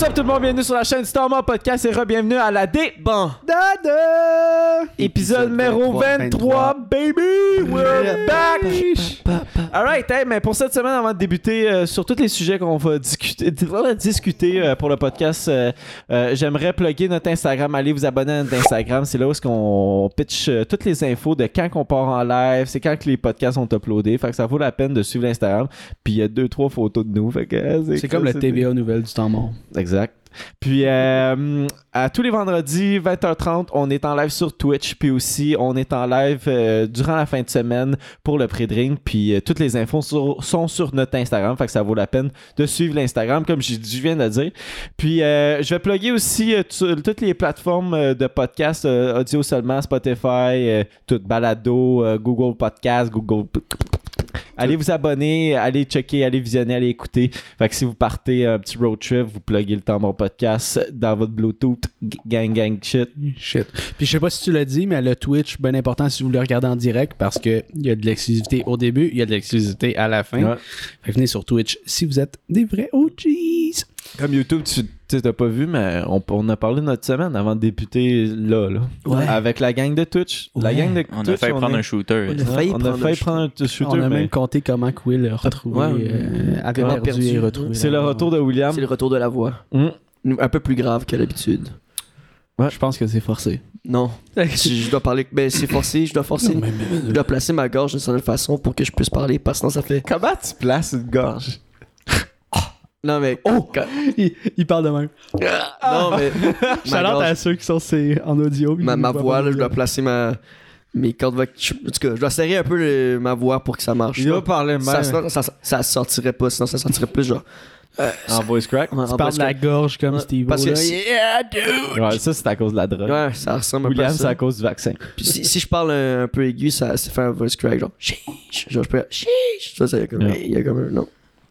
What's up tout le monde, bienvenue sur la chaîne Starman Podcast et re-bienvenue à la D. Bon. Dada! Épisode numéro 23, 23, baby! We're back! Alright, hey, mais pour cette semaine, avant de débuter euh, sur tous les sujets qu'on va discuter, discuter euh, pour le podcast, euh, j'aimerais plugger notre Instagram. Allez vous abonner à notre Instagram. C'est là où est-ce qu'on pitch toutes les infos de quand qu'on part en live, c'est quand que les podcasts sont uploadés. Fait que ça vaut la peine de suivre l'Instagram. Puis il y a deux, trois photos de nous. Fait que, C'est comme le c'est- TVA nouvelle du temps mort. Exact. Puis euh, à tous les vendredis 20h30, on est en live sur Twitch, puis aussi on est en live euh, durant la fin de semaine pour le pré-drink, puis euh, toutes les infos sont sur notre Instagram, fait que ça vaut la peine de suivre l'Instagram comme je, viens de le dire. Puis je vais plugger aussi toutes les plateformes de podcast audio seulement, Spotify, tout balado, Google Podcast, Google Allez vous abonner, allez checker, allez visionner, allez écouter. Fait que si vous partez un petit road trip, vous pluguez le temps mon podcast dans votre Bluetooth, gang gang shit. Shit. Puis je sais pas si tu l'as dit, mais le Twitch, bien important si vous le regardez en direct parce que il y a de l'exclusivité au début, il y a de l'exclusivité à la fin. Ouais. Fait que venez sur Twitch si vous êtes des vrais OGs. Comme YouTube, tu t'as pas vu, mais on, on a parlé de notre semaine avant de débuter là, là. Ouais. Avec la gang de Twitch. La gang de On Twitch. a failli prendre est- un shooter. On a failli on a prendre failli un prendre un shooter, On a mais même compté comment que Will a retrouvé, Ouais, euh, avait perdu, perdu. et retrouvé. c'est le retour de William. C'est le retour de la voix. Mm. Un peu plus grave que d'habitude. Je pense que c'est forcé. Non. si je dois parler. Ben, c'est forcé, je dois forcer. Non, mais- mais- Je dois placer ma gorge d'une certaine façon pour que je puisse parler, parce que sinon ça fait. Comment tu places une gorge? Non, mais. Oh! Il, il parle de même. Non, mais. ma, Shout-out gorge- à ceux qui sont c'est, en audio. ma, ma voix, là, je dois placer ma. Mes cordes vocales. En tout cas, je dois serrer un peu le- ma voix pour que ça marche. Il va parler même sinon, ça, ça, ça sortirait pas, sinon ça sortirait plus genre. en voice crack. Tu en parles de la gorge comme Ouais, Steve. parce que Yeah, dude! Ouais, ça c'est à cause de la drogue. Ouais, ça ressemble un peu William, à c'est ça. à cause du vaccin. Puis si, si je parle un, un peu aigu, ça, ça fait un voice crack, genre chiche. Genre, je peux chiche. Ça, c'est comme. Ouais. Il y a comme un. Non.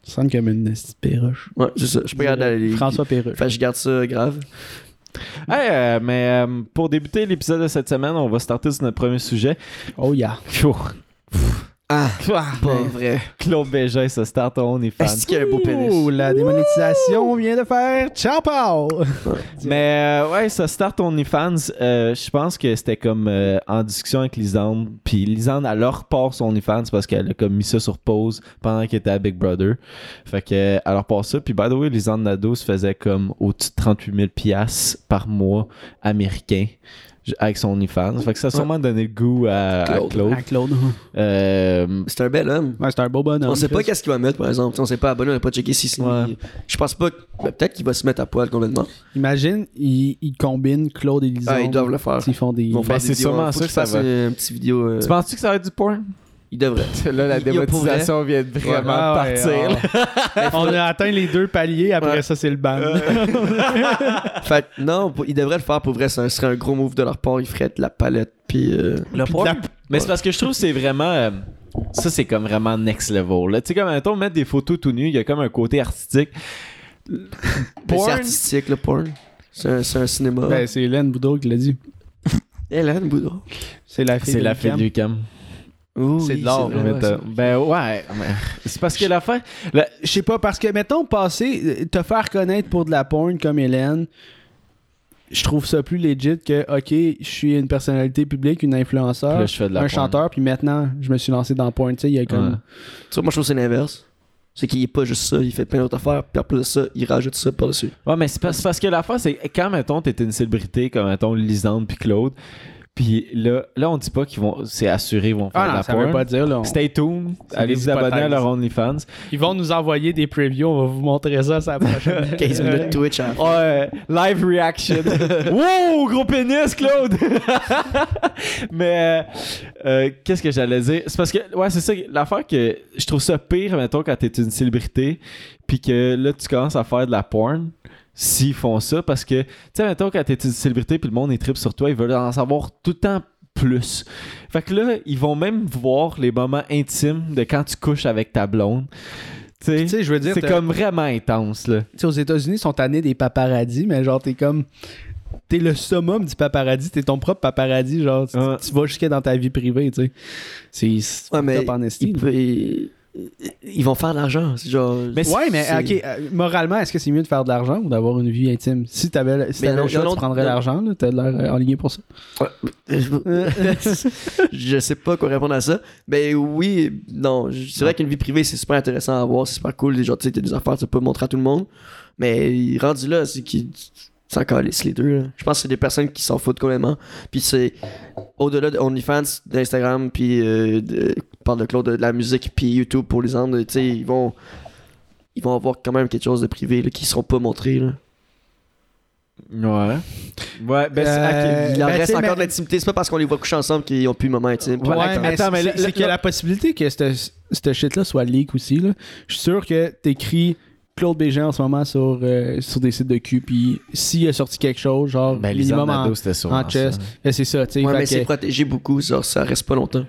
Ça sonne comme une petite perruche. Ouais, c'est ça. Je peux regarder les. François Perruche. Que je garde ça grave. Hey, euh, mais euh, pour débuter l'épisode de cette semaine, on va starter sur notre premier sujet. Oh yeah. Phew. Ah, Ah, pas vrai. Claude Bégin, ça start on est fan. Est-ce qu'il y a un beau pénis? Ouh, la démonétisation vient de faire ciao. Mais euh, ouais, ça start OnlyFans. Euh, je pense que c'était comme euh, en discussion avec Lisande. Puis Lisande, elle leur part son OnlyFans parce qu'elle a comme mis ça sur pause pendant qu'elle était à Big Brother. Fait que elle leur part ça. Puis by the way, Lisande Nadeau se faisait comme au-dessus de 38 000 piastres par mois américain avec son OnlyFans. Fait que ça a sûrement donné le goût à à Claude. Claude. Ah, Claude. Euh, C'est un bel homme. Ouais, c'est un beau bonhomme. on sait pas qu'est-ce qu'il va mettre, par exemple. On sait pas abonné, on n'a pas checké si c'est. Ouais. Je pense pas. que- ben, Peut-être qu'il va se mettre à poil complètement. Imagine, ils, ils combinent Claude et Lison. Ah, ils doivent le faire. Ils font des. Ben, c'est sûrement ça que ça fassent va. un petit vidéo. euh, tu penses-tu que ça va être du porn? Il devrait. Là, la Il démonétisation vient de vraiment Ah, ouais, partir. ah. On a atteint les deux paliers, après Ouais. ça, c'est le ban. fait que non, ils devraient le faire pour vrai. Ça serait un gros move de leur part. Ils feraient de la palette. Puis. euh, Le porn? Mais c'est parce que je trouve que c'est vraiment. euh, ça, c'est comme vraiment next level. là. Tu sais, comme, mettons, mettre des photos tout nus, il y a comme un côté artistique. Porn? C'est artistique, le porn. C'est un, cinéma. Ben, c'est Hélène Boudreau qui l'a dit. Hélène Boudreau. C'est la fille C'est de la fille Lucam. du cam. Oui, C'est de l'art, t'as- ça. ben ouais. mais C'est parce que l'affaire. la- Je sais pas, parce que, mettons, passer, euh, te faire connaître pour de la porn comme Hélène, je trouve ça plus legit que, ok, je suis une personnalité publique, une influenceur, un porn. chanteur, puis maintenant, je me suis lancé dans le porn. Tu sais, il y a comme. Ouais. Tu vois, moi, je trouve que c'est l'inverse. C'est qu'il est pas juste ça, il fait plein d'autres affaires, puis en plus de ça, il rajoute ça par-dessus. Ouais, mais c'est parce, parce que l'affaire, c'est quand, mettons, t'es une célébrité comme, mettons, Lisande puis Claude. Puis là, là, on dit pas qu'ils vont. C'est assuré, ils vont faire de Ah non, la ça porn. veut pas dire, là. on- Stay tuned. Allez vous abonner à leur OnlyFans. Ils vont nous envoyer des previews, on va vous montrer ça ça la prochaine. 15 minutes Twitch à fin. Ouais, live reaction. wow, gros pénis, Claude! Mais, euh, euh, qu'est-ce que j'allais dire? C'est parce que, ouais, c'est ça, l'affaire que je trouve ça pire, mettons, quand t'es une célébrité, puis que là, tu commences à faire de la porn, s'ils font ça, parce que, tu sais, mettons, quand t'es une célébrité, puis le monde est trip sur toi, ils veulent en savoir tout le temps plus. Fait que là, ils vont même voir les moments intimes de quand tu couches avec ta blonde. Tu sais, je veux dire, c'est comme vraiment intense, là. Tu sais, aux États-Unis, ils sont tannés des paparazzis, mais genre, t'es comme. T'es le summum du paparazzi, t'es ton propre paparazzi, genre, tu, Ouais. tu vas jusqu'à dans ta vie privée, tu sais. C'est Ouais, mais en esti, il- ils vont faire de l'argent. Genre, Mais Ouais, mais ok, euh, moralement, est-ce que c'est mieux de faire de l'argent ou d'avoir une vie intime? Si t'avais si non, le choix, non, tu prendrais non. l'argent, là, t'as l'air euh, enligné pour ça. je sais pas quoi répondre à ça. Mais oui, non. C'est vrai qu'une vie privée, c'est super intéressant à voir, c'est super cool. Les gens, tu sais, t'as des affaires, tu peux montrer à tout le monde. Mais rendu là, c'est qu'ils s'en calissent les deux. là. Je pense que c'est des personnes qui s'en foutent complètement. Puis c'est au-delà de OnlyFans, d'Instagram, puis euh, de, parle de Claude, de la musique, puis YouTube pour les autres, tu sais, ils vont. Ils vont avoir quand même quelque chose de privé là, qui seront pas montrés. Là. Ouais. Ouais, ben, Euh. Il en ben, reste encore mais- de l'intimité. C'est pas parce qu'on les voit coucher ensemble qu'ils ont plus de moment intime. Ouais, Ouais, attends, mais attends, mais c'est a la possibilité que cette, cette shit-là soit leak aussi. Là. Je suis sûr que t'écris Claude Bégin en ce moment sur, euh, sur des sites de cul, puis s'il a sorti quelque chose, genre Ben, minimum en, en chess, ça. ben, c'est ça. tu sais, Ouais, mais que- c'est protégé beaucoup, genre, ça reste pas longtemps.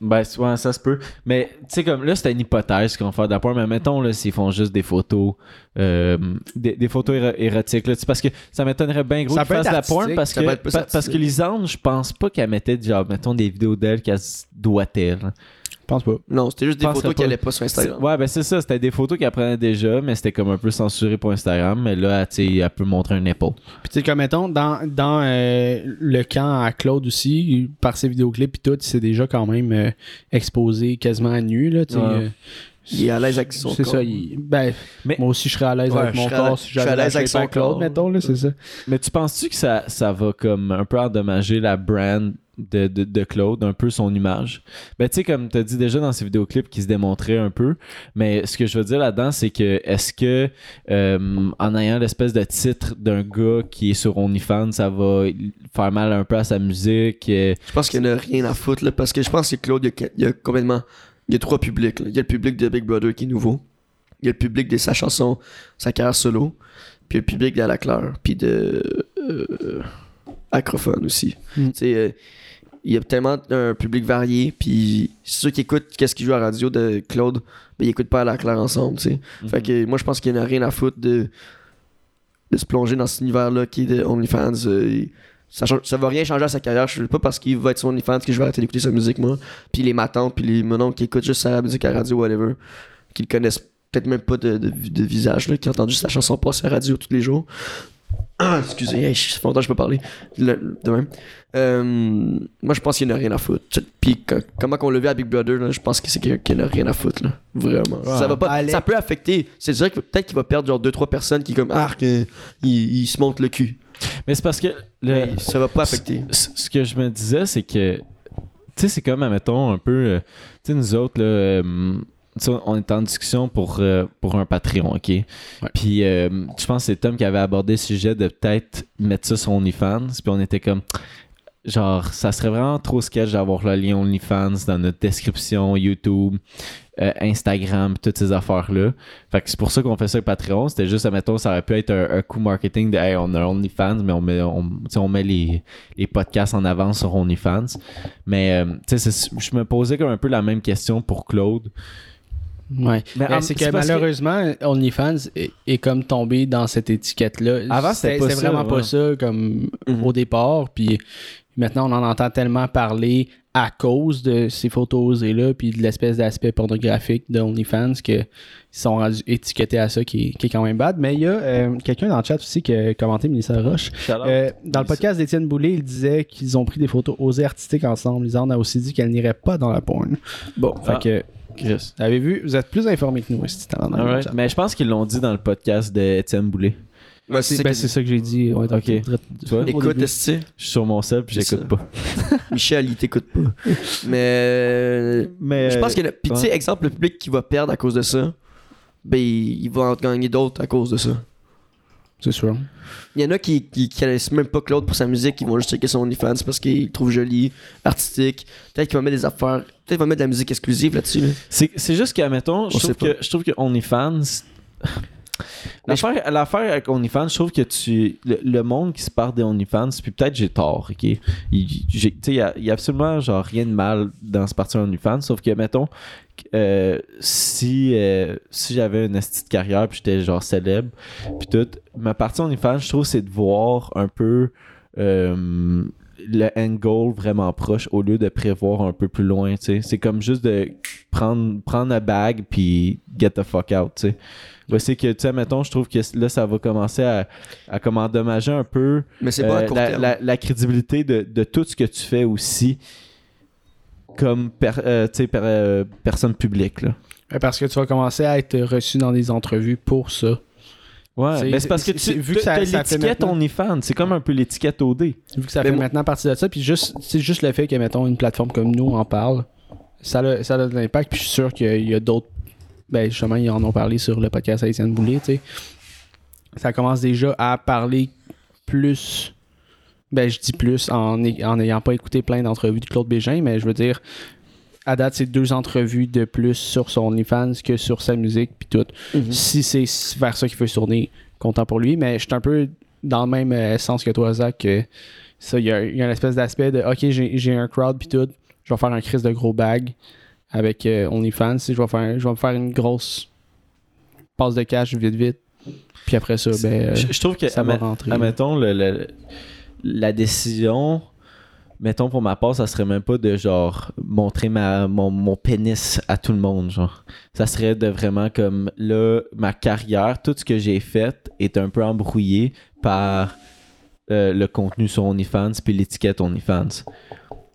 Ben, c'est- ouais, ça se peut. Mais, tu sais, comme là, c'était une hypothèse qu'on fait d'apport, mais mettons, là, s'ils font juste des photos, euh, des, des photos éro- érotiques, là, parce que ça m'étonnerait bien gros qu'ils fassent de la porn, parce que, pa- parce que Lisanne, je pense pas qu'elle mettait, genre, mettons, des vidéos d'elle qu'elle se. Je pense pas. Non, c'était juste des photos qui pas. allaient pas sur Instagram. C'est- Ouais, ben c'est ça, c'était des photos qu'elle prenait déjà, mais c'était comme un peu censuré pour Instagram, mais là, tu sais, elle peut montrer un épaule. Puis tu sais, comme mettons, dans, dans euh, le camp à Claude aussi, par ses vidéoclips puis tout, il s'est déjà quand même euh, exposé quasiment à nu, là, tu sais, Ouais. euh, Il est à l'aise avec son C'est corps. ça. il- ben, Mais- moi aussi, je serais à l'aise Ouais, avec mon corps si je suis à j'avais l'aise la avec son Claude, corps. mettons, là, c'est ça. Mais tu penses-tu que ça, ça va comme un peu endommager la brand de, de, de Claude, un peu son image? Ben, tu sais, comme tu as dit déjà dans ses vidéoclips qui se démontraient un peu, mais ce que je veux dire là-dedans, c'est que est-ce que euh, en ayant l'espèce de titre d'un gars qui est sur OnlyFans, ça va faire mal un peu à sa musique? euh, Je pense qu'il n'y en a rien à foutre, là, parce que je pense que Claude, il y a, il y a complètement. Il y a trois publics. là. Il y a le public de Big Brother qui est nouveau. Il y a le public de sa chanson, sa carrière solo. Puis il y a le public de La Claire. Puis de. Euh, Acrophone aussi. Mm. Tu sais, euh, il y a tellement un public varié. Puis ceux qui écoutent qu'est-ce qu'il joue à la radio de Claude, ben, ils écoutent pas à La Claire ensemble, tu sais. Fait que moi, je pense qu'il n'y en a rien à foutre de, de se plonger dans cet univers-là qui est de OnlyFans. euh, ça, ça va rien changer à sa carrière. Je sais pas parce qu'il va être sur OnlyFans que je vais arrêter d'écouter sa musique, moi. Puis les matantes, puis les mononcles qui écoutent juste sa musique à la radio, whatever, qui le connaissent peut-être même pas de, de, de visage, là, qui ont entendu sa chanson passer à la radio tous les jours. Ah, excusez, hey, ça fait longtemps que je peux parler. Le- de même. Euh, moi, je pense qu'il n'y en a rien à foutre. Puis co- comment qu'on l'a vu à Big Brother, là, je pense que c'est quelqu'un qui en a rien à foutre. Là. Vraiment. Ça, va pas, ça peut affecter. C'est sûr que peut-être qu'il va perdre genre 2-3 personnes qui, comme, ah, il, il se monte le cul. Mais c'est parce que le, ça va pas affecter. Ce que je me disais, c'est que, tu sais, c'est comme, admettons, un peu, euh, tu sais, nous autres, là, euh, on est en discussion pour, euh, pour un Patreon, OK? Puis, euh, je pense que c'est Tom qui avait abordé le sujet de peut-être mettre ça sur OnlyFans, puis on était comme, genre, ça serait vraiment trop sketch d'avoir le lien OnlyFans dans notre description YouTube, euh, Instagram, toutes ces affaires-là. Fait que c'est pour ça qu'on fait ça avec Patreon. C'était juste, admettons, ça aurait pu être un, un coup marketing de, hey, on a OnlyFans, mais on met, on, met les, les podcasts en avance sur OnlyFans. Mais, euh, tu sais, je me posais comme un peu la même question pour Claude. Ouais. Mais Ben, en- c'est que malheureusement, OnlyFans est, est comme tombé dans cette étiquette-là. Avant, c'était vraiment ouais. pas ça comme Mhm. au départ. Puis maintenant, on en entend tellement parler à cause de ces photos osées-là, puis de l'espèce d'aspect pornographique de OnlyFans qu'ils sont rendus étiquetés à ça, qui, est- qui est quand même bad. Mais il y a euh, quelqu'un dans le chat aussi qui a commenté, Mélissa Roche. Euh, dans le podcast d'Étienne Boulay, il disait qu'ils ont pris des photos osées artistiques ensemble. Lisanne a aussi dit qu'elle n'irait pas dans la porn. Bon, fait Ah. que, Chris. vous avez vu, vous êtes plus informés que nous, le chat. Mais je pense qu'ils l'ont dit dans le podcast d'Étienne Boulet. Ouais, C'est ben, que- c'est ça que j'ai dit. Ouais, Ok. Écoute, Je suis sur mon sub puis j'écoute pas. Michel, il t'écoute pas. Mais. euh, Mais Je pense qu'il y en a. Puis, tu sais, exemple, le public qui va perdre à cause de ça, ben, il il va en gagner d'autres à cause de ça. C'est sûr. Il y en a qui, qui, qui connaissent même pas Claude pour sa musique, qui vont juste checker son OnlyFans parce qu'ils le trouvent joli, artistique. Peut-être qu'il va mettre des affaires. Peut-être va mettre de la musique exclusive là-dessus. là. C'est juste qu'à mettons, je trouve que je trouve que OnlyFans L'affaire avec OnlyFans, je trouve que tu le, le monde qui se part des OnlyFans, puis peut-être j'ai tort, ok? Il j'ai- tu sais, il y a, absolument genre rien de mal dans ce parti OnlyFans, sauf que mettons euh, si euh, si j'avais une petite carrière puis j'étais genre célèbre puis tout, ma partie OnlyFans, je trouve c'est de voir un peu euh, le end goal vraiment proche au lieu de prévoir un peu plus loin, tu sais. C'est comme juste de prendre, prendre la bague puis get the fuck out, tu sais. Ouais, c'est que, tu sais, mettons, je trouve que là, ça va commencer à, à comme endommager un peu Mais c'est euh, la, terme. la- la crédibilité de, de tout ce que tu fais aussi comme per- euh, tu sais, per- euh, personne publique, là. Parce que tu vas commencer à être reçu dans des entrevues pour ça. Ouais, C'est- mais c'est parce que tu vu que ça- ça l'étiquette OnlyFans, c'est comme un peu l'étiquette OD. Vu que ça Mais fait moi- maintenant partie de ça, puis juste, c'est juste le fait que, mettons, une plateforme comme nous en parle, ça a, ça a de l'impact, puis je suis sûr qu'il y a d'autres. Ben, justement, ils en ont parlé sur le podcast à Étienne Boulay, tu sais. Ça commence déjà à parler plus. Ben, je dis plus en n'ayant pas écouté plein d'entrevues de Claude Bégin, mais je veux dire, à date, c'est deux entrevues de plus sur son OnlyFans que sur sa musique, puis tout. Mhm. Si c'est vers ça qu'il veut se tourner, content pour lui. Mais je suis un peu dans le même euh, sens que toi, Zach, que ça, il y a, il y a une espèce d'aspect de OK, j'ai un crowd puis tout, je vais faire un crise de gros bag avec euh, OnlyFans. Je vais faire je vais me faire une grosse passe de cash vite vite. Puis après ça, ben je, je trouve que, ça va rentrer. admettons, le- le- la décision, mettons pour ma part, ça serait même pas de genre montrer ma, mon, mon pénis à tout le monde, genre. Ça serait de vraiment comme là, ma carrière, tout ce que j'ai fait est un peu embrouillé par euh, le contenu sur OnlyFans puis l'étiquette OnlyFans.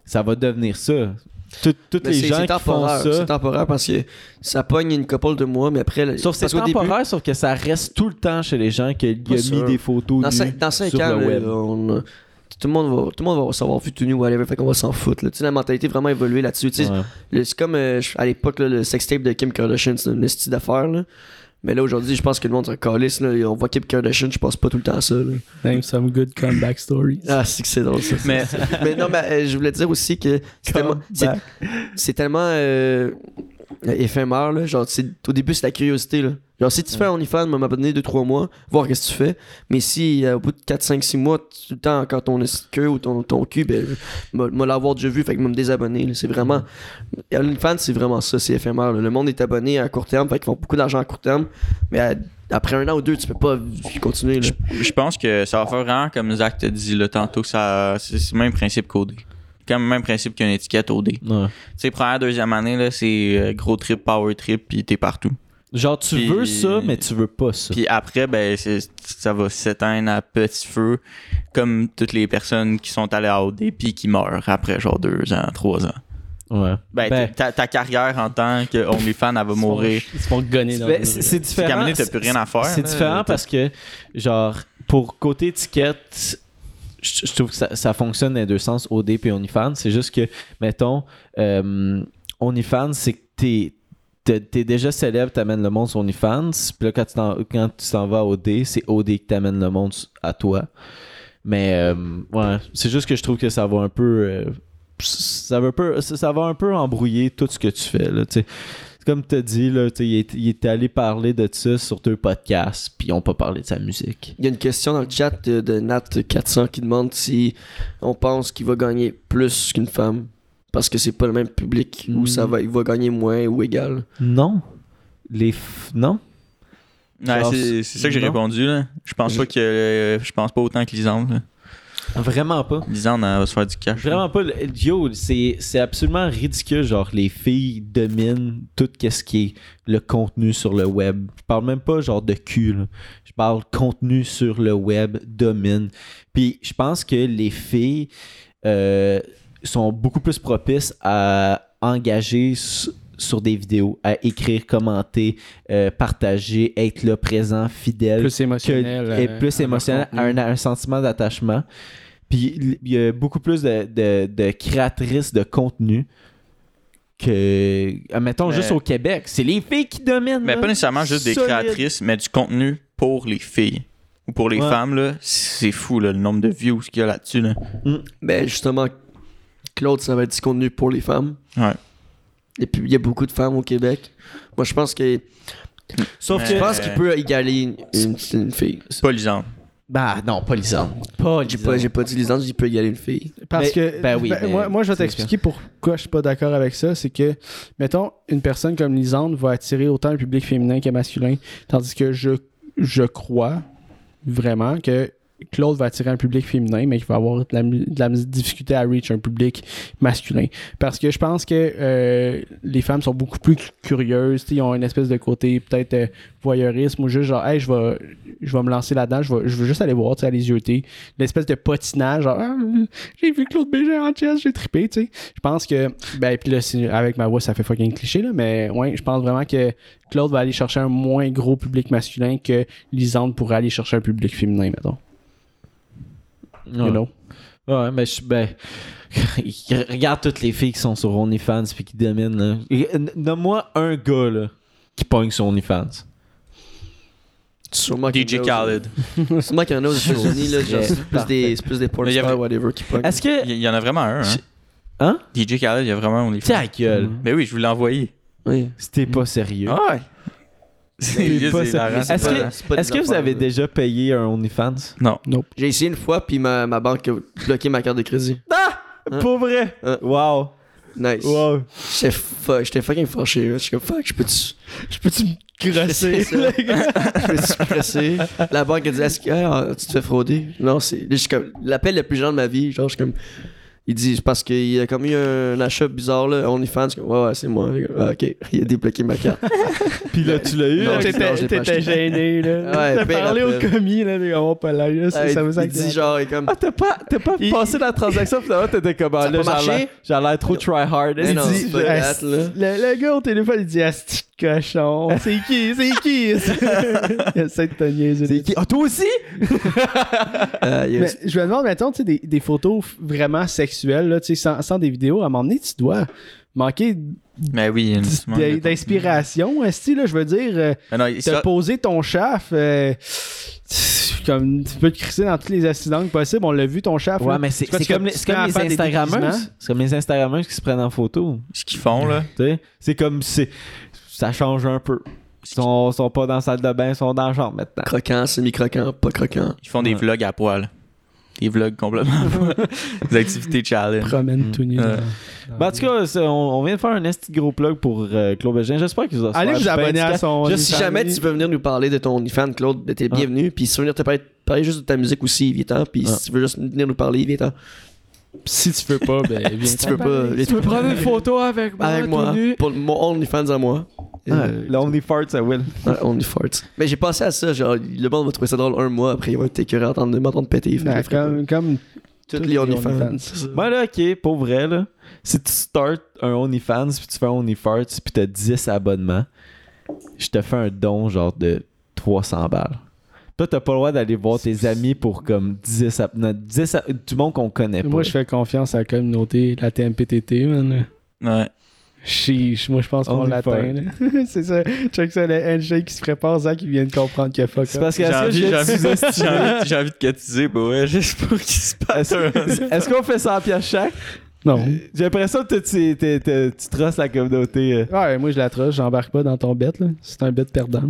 Ça va devenir ça. Tout- Toutes Mais les gens qui font temporaire. ça. C'est temporaire parce que ça pogne une couple de mois, mais après. Sauf que c'est qu'au début, temporaire, sauf que ça reste tout le temps chez les gens qu'il Pas a mis sûr. des photos Dans nues 5, dans cinq sur ans, le web. on a- tout, le monde va, tout le monde va savoir vu tout nu whatever, fait qu'on va s'en foutre. là. Tu sais, la mentalité a vraiment évolué là-dessus. Ouais. C'est comme euh, à l'époque, le sextape de Kim Kardashian, c'est une style d'affaire. là. Mais là, aujourd'hui, je pense que le monde se calisse. Là. On voit Kim Kardashian, je pense pas tout le temps à ça. là. Name some good comeback stories. Ah, c'est que c'est drôle ça. Mais mais non, mais euh, je voulais dire aussi que c'est tellement, c'est- tellement euh, éphémère. Là. Genre, c'est- au début, c'est la curiosité. Là. Genre, si tu fais un OnlyFans, m'a m'abonner 2-3 mois, voir qu'est-ce que tu fais. Mais si euh, au bout de 4-5-6 mois, tu tout le temps encore ton queue ou ton, ton cul, ben, m'a l'avoir déjà vu, fait que m'a me désabonner. C'est vraiment. OnlyFans, c'est vraiment ça, c'est éphémère. là. Le monde est abonné à court terme, fait qu'ils font beaucoup d'argent à court terme. Mais à- après un an ou deux, tu peux pas continuer. Là. je pense que ça va faire vraiment comme Zach t'a dit là, tantôt, ça, c'est le même principe qu'OD. Comme le même principe qu'une étiquette OD. Tu Ouais. sais, première, deuxième année, là, c'est euh, gros trip, power trip, puis t'es partout. Genre, tu Puis- veux ça, mais tu veux pas ça. Puis après, ben, ça va s'éteindre à petit feu, comme toutes les personnes qui sont allées à OD puis qui meurent après genre deux ans, trois ans. Ouais. Ben, Ben- ta, ta carrière en tant que OnlyFan, elle va mourir. Ils se font gonner dans Ben, c'est différent. moment donné, t'as plus rien à faire. C'est différent parce que, genre, pour côté étiquette, je je trouve que ça, ça fonctionne dans les deux sens, OD et OnlyFans. C'est juste que, mettons, euh, OnlyFans, c'est que t'es. T'es déjà célèbre, t'amènes le monde sur OnlyFans. Puis là, quand tu t'en- vas à OD, c'est OD qui t'amène le monde à toi. Mais, euh, ouais, c'est juste que je trouve que ça va un peu. euh, ça, va un peu embrouiller tout ce que tu fais, là, Comme tu as dit, là, il, est, il est allé parler de ça sur deux podcasts, puis ils n'ont pas parlé de sa musique. Il y a une question dans le chat de, de Nat400 qui demande si on pense qu'il va gagner plus qu'une femme parce que c'est pas le même public ou Mm. ça va, il va gagner moins ou égal. Non. Les f- Non. Ouais, c'est ça que j'ai répondu. Là. Je pense pas que. euh, je pense pas autant que Lisande. Vraiment pas. Lisande, va se faire du cash. Vraiment pas. Yo, c'est c'est absolument ridicule. Genre, les filles dominent tout ce qui est le contenu sur le web. Je parle même pas genre de cul. là. Je parle contenu sur le web domine. Puis je pense que les filles euh, sont beaucoup plus propices à engager sur des vidéos, à écrire, commenter, euh, partager, être là, présent, fidèle plus émotionnel. est euh, plus émotionnel, un, un sentiment d'attachement. Puis il y a beaucoup plus de, de- de créatrices de contenu que, mettons, Mais- juste au Québec. C'est les filles qui dominent. Mais là. pas nécessairement juste des créatrices, mais du contenu pour les filles. Ou pour les Ouais. femmes, là. C'est fou, là, le nombre de views qu'il y a là-dessus. Là. Ben justement, Claude, ça va être du contenu pour les femmes. Ouais. Et puis il y a beaucoup de femmes au Québec. Moi je pense que Sauf que. je pense qu'il peut égaler une, une, une fille. C'est pas Lisande. Bah non, pas Lisande. Pas J'ai pas, j'ai pas dit les ans, j'ai dit peut égaler une fille. Parce Mais- que ben oui, ben, mais moi, moi, je vais c'est t'expliquer pourquoi je suis pas d'accord avec ça. C'est que, mettons, une personne comme Lisande va attirer autant le public féminin que masculin. Tandis que je, je crois vraiment que Claude va attirer un public féminin, mais qu'il va avoir de la, difficulté à reach un public masculin. Parce que je pense que euh, les femmes sont beaucoup plus cu- curieuses, ils ont une espèce de côté peut-être euh, voyeurisme ou juste genre, hey, je vais, je vais me lancer là-dedans, je, veux juste aller voir, tu sais, aller. L'espèce de potinage, genre, Ah, j'ai vu Claude Bégin en chess, j'ai trippé, tu sais. Je pense que, ben, puis là, avec ma voix, ça fait fucking cliché, là, mais ouais, je pense vraiment que Claude va aller chercher un moins gros public masculin que Lisande pourrait aller chercher un public féminin, mettons. You Ouais. know? Ouais, mais je. Ben. Regarde toutes les filles qui sont sur OnlyFans puis qui dominent. Nomme-moi un gars là, qui pogne sur OnlyFans. Sûrement qu'il y DJ en a aux- Khaled. Sûrement qu'il y en a aux États-Unis, là. C'est plus des, c'est plus des porn Mais il y avait- stars, whatever, qui pognent. Est-ce que. Il y en a vraiment un, hein? Hein? DJ Khaled, il y a vraiment un Ta OnlyFans. gueule. Mais oui, je vous l'ai envoyé. Oui. C'était pas sérieux. Ah ouais. C'est pas C'est ça. Est-ce pas que- pas vous avez déjà payé un OnlyFans? Non. J'ai essayé une fois, puis ma, ma banque a bloqué ma carte de crédit. Hein? Pour vrai? Hein? Wow. Nice. Wow. J'étais fuck, j'étais fucking fâché. suis comme fuck, je peux-tu. Je peux-tu me ça. Je peux-tu me presser? La banque a dit Est-ce que ah, tu te fais frauder? Non, c'est. L'appel le plus genre de ma vie. Genre, je suis comme. Il dit parce qu'il a comme eu un achat bizarre là, OnlyFans. Ouais, ouais, c'est moi. Ah, ok. Il a débloqué ma carte. Puis là, tu l'as eu? Non, non, T'étais t'étais gêné, là. Ouais, T'as parlé au commis, là, les gars, pas là, là, ça, Ah, ça vous il dit genre, il est comme. Ah, t'as pas, t'as pas Il- passé la transaction, finalement, t'étais comme, ah, là, j'ai marché? l'air- trop try-hard. Mais non, Il dit. Le, le gars au téléphone, il dit Asti cochon. C'est qui? C'est qui? Il essaie de te niaiser. C'est qui? Ah, toi aussi? Ah, Mais je me demande, mettons, tu sais, des, des photos vraiment sexuelles, là, tu sais, sans, sans des vidéos, à un moment donné, tu dois manquer Mais oui, une d- d'inspiration. Là, je veux dire, euh, te ça- poser ton chaf, euh, comme tu peux te crisser dans tous les accidents possibles. On l'a vu, ton chaf. Ouais, là. mais c'est comme, fais- les- comme les? Instagrammeuses. C'est comme les Instagrammeuses qui se prennent en photo. ce qu'ils font, là. Tu sais, c'est comme c'est ça change un peu. Ils sont, sont pas dans la salle de bain, ils sont dans la chambre maintenant. Croquant, semi-croquant, pas croquant. Ils font des vlogs à poil. Des vlogs complètement. des activités challenge. Promène Mm. tout nu. Ben, en tout cas, c'est- on, on vient de faire un esti gros plug pour euh, Claude Bégin. J'espère qu'il vous a Allez vous abonner à son. Juste Si jamais tu veux venir nous parler de ton OnlyFans, Claude, t'es Ah. bienvenu. Puis si tu veux venir te parler, parler juste de ta musique aussi, viens-t'en. Puis Ah. si tu veux juste venir nous parler, viens-t'en. Si tu veux pas, ben viens. Si tu veux pas, viens Tu peux prendre une photo avec moi, avec tout moi. nu? Pour mon OnlyFans à moi. Ah, Euh, le Only Farts, ça will. ouais, OnlyFarts. Mais j'ai pensé à ça, genre, le monde va trouver ça drôle un mois après, il va être écœuré d'entendre m'entendre péter. Fait que Ben, comme, comme Toutes tous les OnlyFans. Moi, là, ok, pour vrai, là, si tu starts un OnlyFans puis tu fais un OnlyFarts puis t'as 10 abonnements, je te fais un don genre de 300 balles. Toi, t'as pas le droit d'aller voir tes amis pour comme 10, ab- non, 10 ab- du monde qu'on connaît pas. Moi, je fais confiance à la communauté, la TMPTT, man. Ouais. Chiche, moi je pense qu'on l'atteint. là. c'est ça. Check ça, le handshake qui se prépare, Zach qui vient de comprendre qu'il a fuck C'est parce que J'ai que envie, j'ai envie, envie- de cotiser, bah ouais, juste pour qu'il se passe. Est-ce qu'on fait 100 pièces chaque? Non. J'ai l'impression que tu, tu trosses la communauté. euh. Ouais, moi je la trosse, j'embarque pas dans ton bet là. C'est un bet perdant.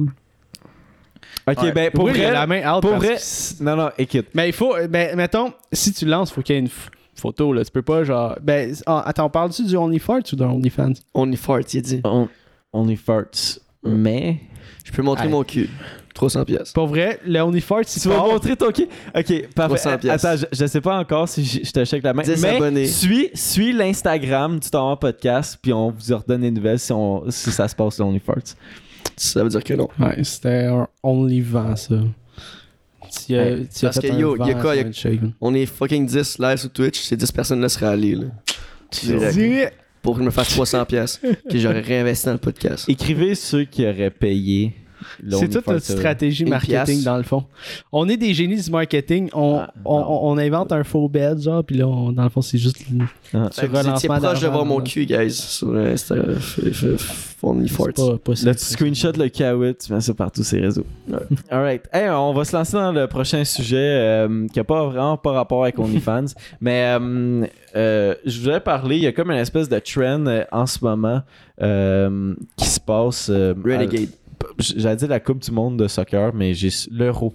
Ok, Ouais. ben pour Oui, vrai. la main out pour parce vrai- que Non, non, écoute. Mais il faut, ben mettons, si tu lances, faut qu'il y ait une photo là. Tu peux pas genre, ben ah, attends, parles-tu du OnlyFarts ou d'un OnlyFans? OnlyFarts, il a dit. On, only farts. Mais. Je peux montrer mon cul. 300 pièces. Pour vrai, le OnlyFarts, Tu vas montrer ton cul? Ok, parfait. 300 piastres. Attends, je, je sais pas encore si je, je te check la main. 10 mais abonnés. suis, suis l'Instagram du Temps Podcast, puis on vous redonne des nouvelles si, on, si ça se passe sur OnlyFarts. Ça veut dire que non. Ouais, c'était un OnlyVan ça. Tu as, Ouais, tu as parce fait que un yo, y a quoi, y a-. On est fucking 10 live sur Twitch, ces 10 personnes-là seraient allées, là. Direct. Pour me faire 300 pièces que j'aurais réinvesti dans le podcast. Écrivez ceux qui auraient payé. C'est toute notre stratégie marketing dans le fond. On est des génies du marketing. On, Ah, on, non. on- on invente un faux bed, genre, puis là, on- dans le fond, c'est juste. Ah. sur Fait que Vous étiez relancement proche de voir mon cul, guys, sur Insta, f- f- f- OnlyFarts. C'est pas, pas ça. Là, tu screenshot le kawit, tu mets ça partout ces réseaux. Alright. Hey, on va se lancer dans le prochain sujet euh, qui n'a pas vraiment pas rapport avec OnlyFans. mais euh, euh, je voudrais parler, il y a comme une espèce de trend euh, en ce moment euh, qui se passe. euh, Renegade. J'allais dire la Coupe du Monde de soccer, mais j'ai l'Euro.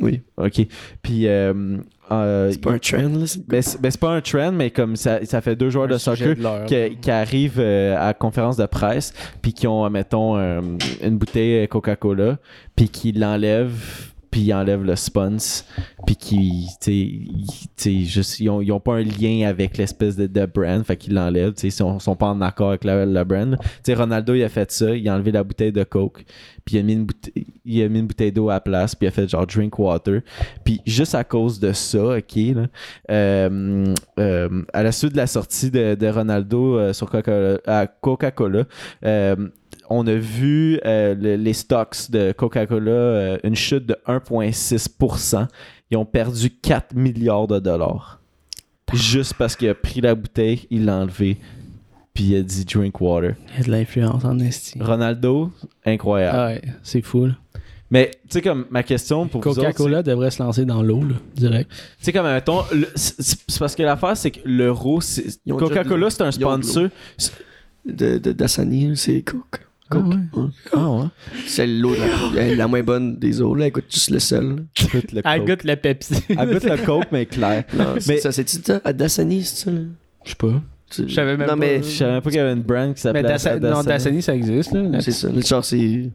Oui. OK. Puis. euh, euh, C'est pas un trend, là. c'est- ben, c'est ben, c'est pas un trend, mais comme ça, ça fait deux joueurs Un de soccer de qui, qui arrivent euh, à la conférence de presse, puis qui ont, mettons, une bouteille Coca-Cola, puis qui l'enlèvent puis il enlève le sponsor, puis qui, tu ils- ils ont, ils ont pas un lien avec l'espèce de, de brand, fait qu'ils l'enlèvent, ils sont, sont pas en accord avec la, la brand. Ronaldo, il a fait ça, il a enlevé la bouteille de Coke, puis il a mis une bouteille, il a mis une bouteille d'eau à la place, puis il a fait genre drink water. Puis juste à cause de ça, ok, là, euh, euh, à la suite de la sortie de, de Ronaldo euh, sur Coca-Cola, euh, on a vu euh, le- les stocks de Coca-Cola, euh, une chute de 1,6%. Ils ont perdu 4 milliards de dollars. Juste parce qu'il a pris la bouteille, il l'a enlevé, puis il a dit drink water. Il y a de l'influence en esti. Ronaldo, incroyable. Ah ouais, c'est fou. là. Mais tu sais, comme ma question pour vous autres, Coca-Cola devrait se lancer dans l'eau, là, direct. Tu sais, comme, mettons, le- c'est c'est parce que l'affaire, c'est que l'euro, Coca-Cola, c'est un sponsor. De, de, Dasani, c'est Coke. Coke. Ah ouais. Ouais. Ah ouais? C'est l'eau la, la moins bonne des eaux. Là, elle goûte juste le sel. là. Goûte le Elle Coke. goûte le Pepsi. Elle goûte le Coke, mais clair. Non, Mais- ça, c'est-tu ça? À Dasani, c'est ça? là? Je sais pas. Tu- Je savais même non, pas. mais Je savais même pas qu'il y avait une brand qui Mais s'appelait Dassa- non, Dasani, ça existe. Là. c'est ça. Genre, c'est.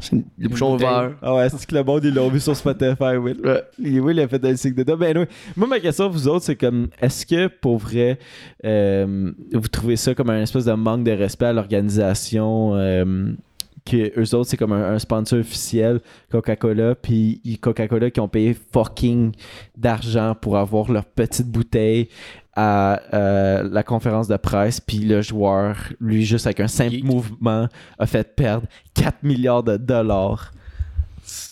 c'est Les bouchons verts. Ah ouais, c'est que le monde, ils l'ont vu sur Spotify, Will. Ouais. Il, Will, a fait un signe de. Ben, anyway, moi, ma question pour vous autres, c'est comme, est-ce que, pour vrai, euh, vous trouvez ça comme un espèce de manque de respect à l'organisation euh, que eux autres, c'est comme un, un sponsor officiel, Coca-Cola, puis Coca-Cola qui ont payé fucking d'argent pour avoir leur petite bouteille à euh, la conférence de presse, puis le joueur, lui, juste avec un simple Geek. mouvement, a fait perdre 4 milliards de dollars.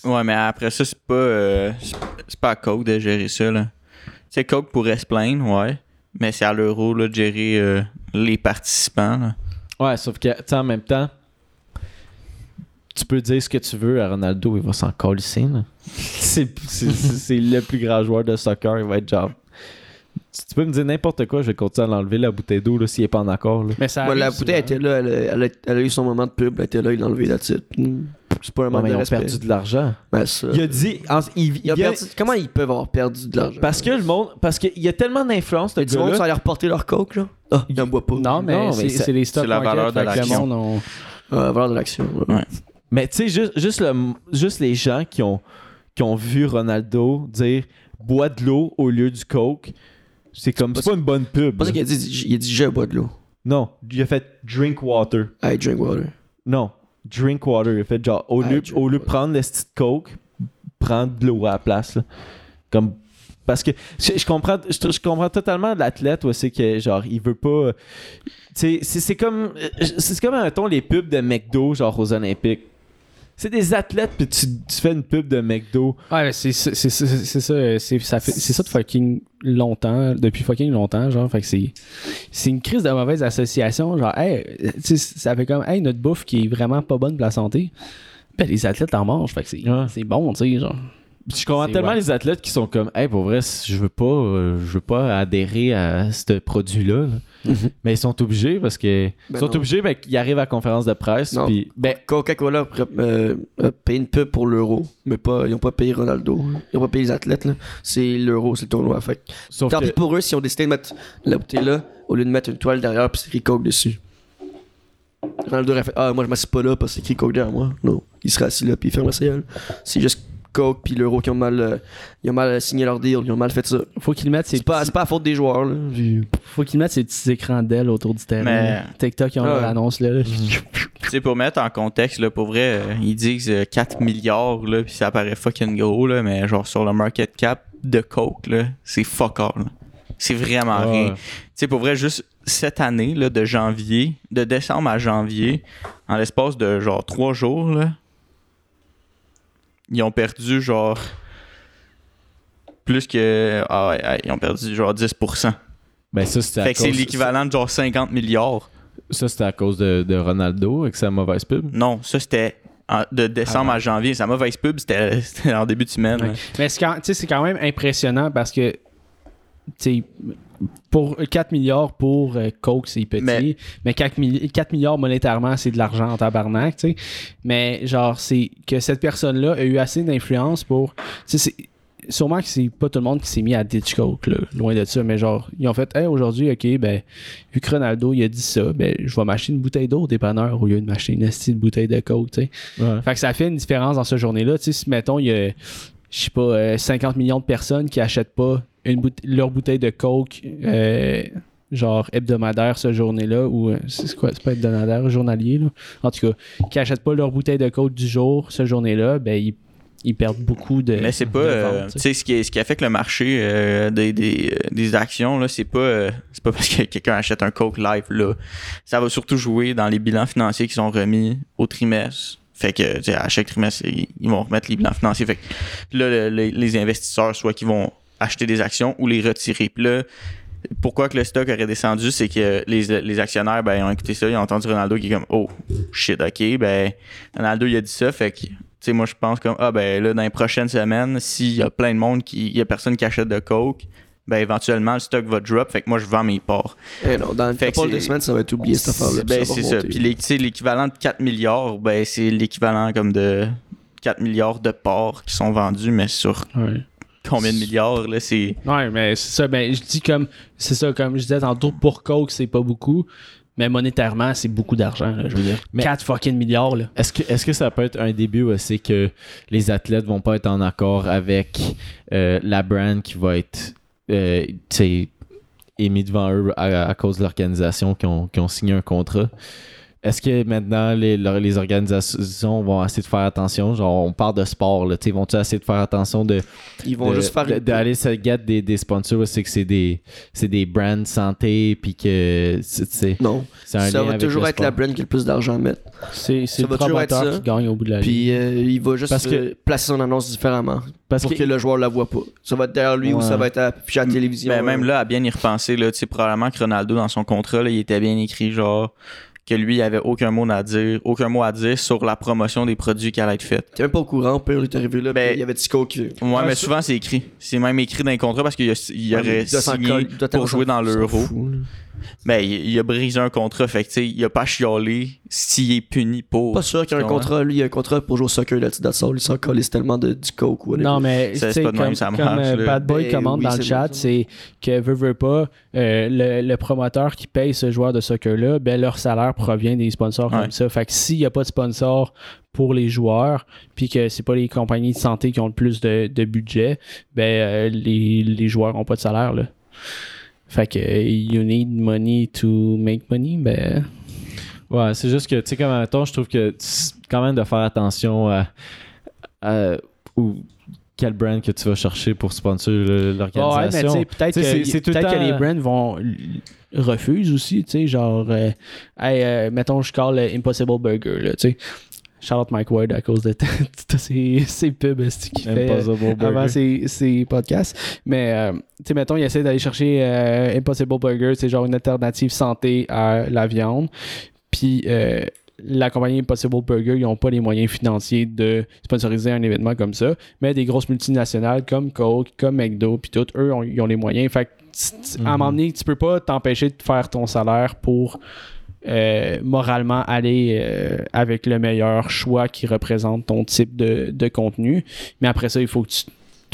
Ouais, mais après ça, c'est pas, euh, c'est- pas à Coke de gérer ça, là. Tu sais, Coke pourrait se plaindre, ouais. Mais c'est à l'euro, là, de gérer euh, les participants, là. Ouais, sauf que, en même temps, tu peux dire ce que tu veux à Ronaldo, il va s'en colisser, c'est le plus grand joueur de soccer, il va être genre. Tu tu peux me dire n'importe quoi, je vais continuer à l'enlever, la bouteille d'eau, là, s'il est pas en accord, là. Mais ça la bouteille était là, elle a, elle, a, elle a eu son moment de pub, elle était là, il l'a enlevé là-dessus. C'est pas un Ouais, manque mais de ils ont respect. perdu de l'argent. Ben, ça. Il a dit. en- il, il Il a vient- perdu- Comment ils peuvent avoir perdu de l'argent? Parce que le monde. Parce qu'il y a tellement d'influence, du monde sont allés reporter leur coke, là? Ah, il en boit pas. Non, mais, Non, mais c'est ça- c'est les stocks c'est la valeur de le l'action. Ah, la valeur de l'action. ouais. Ouais. Mais tu sais, juste, juste, le, juste les gens qui ont, qui ont vu Ronaldo dire bois de l'eau au lieu du coke, c'est comme. C'est pas une bonne pub. C'est pas ça qu'il a dit. Il a dit, je bois de l'eau. Non, il a fait drink water. I drink water. Non, drink water. Il a fait genre, au lieu, au lieu de prendre le petit coke, prendre de l'eau à la place. là. Comme. Parce que je, je comprends, je, je comprends totalement l'athlète où c'est que genre il veut pas. euh, sais, c'est c'est comme c'est comme mettons les pubs de McDo genre aux Olympiques. C'est des athlètes puis tu, tu fais une pub de McDo. Ouais, c'est ça, euh, c'est ça, ça de fucking longtemps, depuis fucking longtemps, genre, fait que c'est une crise de mauvaise association, genre, hey, euh, ça fait comme, hey, notre bouffe qui est vraiment pas bonne pour la santé, ben les athlètes en mangent, fait que c'est Ouais. bon, tu sais, genre. Je comprends tellement les athlètes qui sont comme hey pour vrai je veux pas euh, je veux pas adhérer à ce produit là, mais ils sont obligés parce que Ben ils sont non. obligés ben, qu'ils arrivent à la conférence de presse Non. puis ben Coca-Cola euh, a payé une pub pour l'euro, mais pas, ils n'ont pas payé Ronaldo. Ils n'ont pas payé les athlètes. là. C'est l'euro, c'est le tournoi. Fait. sauf Tant que pis pour eux si on décidé de mettre la bouteille là, au lieu de mettre une toile derrière puis c'est écrit Coke dessus. Ronaldo aurait fait Ah, moi je m'assieds pas là parce que c'est écrit Coke derrière moi. Non, il serait assis là puis il ferme sa gueule. C'est juste Coke puis l'euro qui ont mal, euh, ils ont mal signé leur deal, ils ont mal fait ça. Faut qu'ils mettent ces C'est pas, petits- c'est pas la faute des joueurs. Là. Faut qu'ils mettent ces petits écrans d'ailes autour du terrain. Mais- TikTok, ils ont Ouais. leur annonce là. Tu sais, pour mettre en contexte, là, pour vrai, euh, ils disent euh, 4 milliards, là, puis ça paraît fucking gros, là, mais genre sur le market cap de Coke, là, c'est fuck all. C'est vraiment Ouais. rien. Tu sais, pour vrai, juste cette année, là, de janvier, de décembre à janvier, en l'espace de genre 3 jours, là, ils ont perdu genre plus que. Ah ouais, ouais, ils ont perdu genre 10%. ben ça c'était à Fait que c'est l'équivalent de genre 50 milliards. ça c'était à cause de, de Ronaldo avec sa mauvaise pub? Non, ça c'était de décembre à janvier. Sa mauvaise pub, c'était c'était en début de semaine. Ouais. Mais c'est quand, tu sais, c'est quand même impressionnant parce que tu sais, pour 4 milliards pour euh, Coke, c'est petit. Mais, Mais- 4, milli- 4 milliards monétairement, c'est de l'argent en tabarnak. tu sais. Mais genre, c'est que cette personne-là a eu assez d'influence pour. tu sais, c'est- Sûrement que c'est pas tout le monde qui s'est mis à ditch Coke, là, loin de ça, mais genre, ils ont fait, hey, aujourd'hui, ok, ben, vu que Ronaldo, il a dit ça, ben, je vais m'acheter une bouteille d'eau au dépanneur au lieu de m'acheter une petite bouteille de Coke, tu sais. Ouais. Fait que ça fait une différence dans cette journée-là. Tu sais, si mettons, il y a je sais pas, euh, 50 millions de personnes qui achètent pas une boute- leur bouteille de Coke, euh, genre hebdomadaire ce journée-là, ou euh, c'est quoi, c'est pas hebdomadaire, journalier, là. En tout cas, qui achètent pas leur bouteille de Coke du jour ce journée-là, ben ils, ils perdent beaucoup de. Mais c'est pas. euh, tu sais, ce qui, ce qui affecte le marché euh, des, des, des actions, là, c'est pas, euh, c'est pas parce que quelqu'un achète un Coke live, là. Ça va surtout jouer dans les bilans financiers qui sont remis au trimestre. Fait que, à chaque trimestre, ils, ils vont remettre les bilans financiers. Fait que là, le- le- les investisseurs, soit qu'ils vont acheter des actions ou les retirer. Puis là, pourquoi que le stock aurait descendu, c'est que les, les actionnaires, ben, ils ont écouté ça, ils ont entendu Ronaldo qui est comme, oh, shit, ok, ben, Ronaldo, il a dit ça, fait que, tu sais, moi, je pense comme, ah, ben, là, dans les prochaines semaines, s'il y a plein de monde qui, il y a personne qui achète de Coke, ben, éventuellement, le stock va drop, fait que moi, je vends mes parts. Eh non, dans Fait couple de semaines, ça va être oublié cette affaire-là. Ben, c'est ça. Puis, les- tu sais, l'équivalent de 4 milliards, ben, c'est l'équivalent comme de 4 milliards de parts qui sont vendus, mais sur Ouais. Combien de milliards, là, c'est. Ouais, mais c'est ça. Ben, je dis comme. C'est ça, comme je disais tantôt, pour Coke, c'est pas beaucoup. Mais monétairement, c'est beaucoup d'argent, là, je veux dire. Mais- 4 fucking milliards, là. Est-ce que, est-ce que ça peut être un début aussi que les athlètes vont pas être en accord avec euh, la brand qui va être euh, tu sais, émis devant eux à, à cause de l'organisation qui ont, qui ont signé un contrat? Est-ce que maintenant les, les organisations vont essayer de faire attention? Genre, on parle de sport, là, tu sais, vont-ils essayer de faire attention de, Ils vont de- juste faire d'aller se get des, des sponsors, c'est que c'est des, c'est des brands santé, puis que Non. c'est un Ça lien va avec toujours être la brand qui a le plus d'argent à mettre. C'est le va toujours être promoteur ça. qui gagne au bout de la. Puis euh, il va juste Parce que- euh, placer son annonce différemment Parce pour que- que le joueur la voit pas. Ça va être derrière lui ou Ouais. ça va être à la télévision. Ben, même euh, là, à bien y repenser, là, tu sais, probablement que Ronaldo, dans son contrat, là, il était bien écrit, genre, que lui, il avait aucun mot à dire, aucun mot à dire sur la promotion des produits qui allaient être faits. T'es même pas au courant, Pire, il est arrivé là, Ben, puis il y avait Tico qui. Ouais, Ah, mais ça- souvent, c'est écrit. C'est même écrit dans les contrats parce qu'il y a- il aurait signé pour jouer dans l'euro. Ben, il, il a brisé un contrat, fait que, il a pas chiolé s'il est puni pour. Pas sûr qu'il y a un contrat, lui, il y a un contrat pour jouer au soccer, là, that's all. Il s'en collait tellement de, du coke ou. Non, mais c'est sais, pas de comme, même, ça comme, marche, euh, là. Bad Boy Ben, commande oui, dans le c'est chat, c'est que veut, veut pas, euh, le, le promoteur qui paye ce joueur de soccer-là, ben leur salaire provient des sponsors Ouais. comme ça. Fait que s'il n'y a pas de sponsor pour les joueurs, puis que c'est pas les compagnies de santé qui ont le plus de, de budget, ben euh, les, les joueurs ont pas de salaire, là. Fait que you need money to make money, ben... Ouais, c'est juste que, tu sais, comme temps, je trouve que quand même de faire attention à, à- ou quel brand que tu vas chercher pour sponsor le- Ouais, mais tu l'organisation. sais, peut-être Tu sais, que, le peut-être que temps- les brands vont refusent aussi, tu sais, genre, euh, hey, euh, mettons, je call Impossible Burger, là, tu sais. Charlotte Mike Ward à cause de t- toutes ces, pubs qu'il fait euh, avant ses, ses podcasts. Mais, euh, tu sais, mettons, il essaie d'aller chercher euh, Impossible Burger, c'est genre une alternative santé à la viande. Puis, euh, la compagnie Impossible Burger, ils n'ont pas les moyens financiers de sponsoriser un événement comme ça. Mais des grosses multinationales comme Coke, comme McDo, puis tout, eux, ont- ils ont les moyens. Fait que, à un moment donné, tu peux pas t'empêcher de faire ton salaire pour euh, moralement aller euh, avec le meilleur choix qui représente ton type de, de contenu. Mais après ça, il faut que tu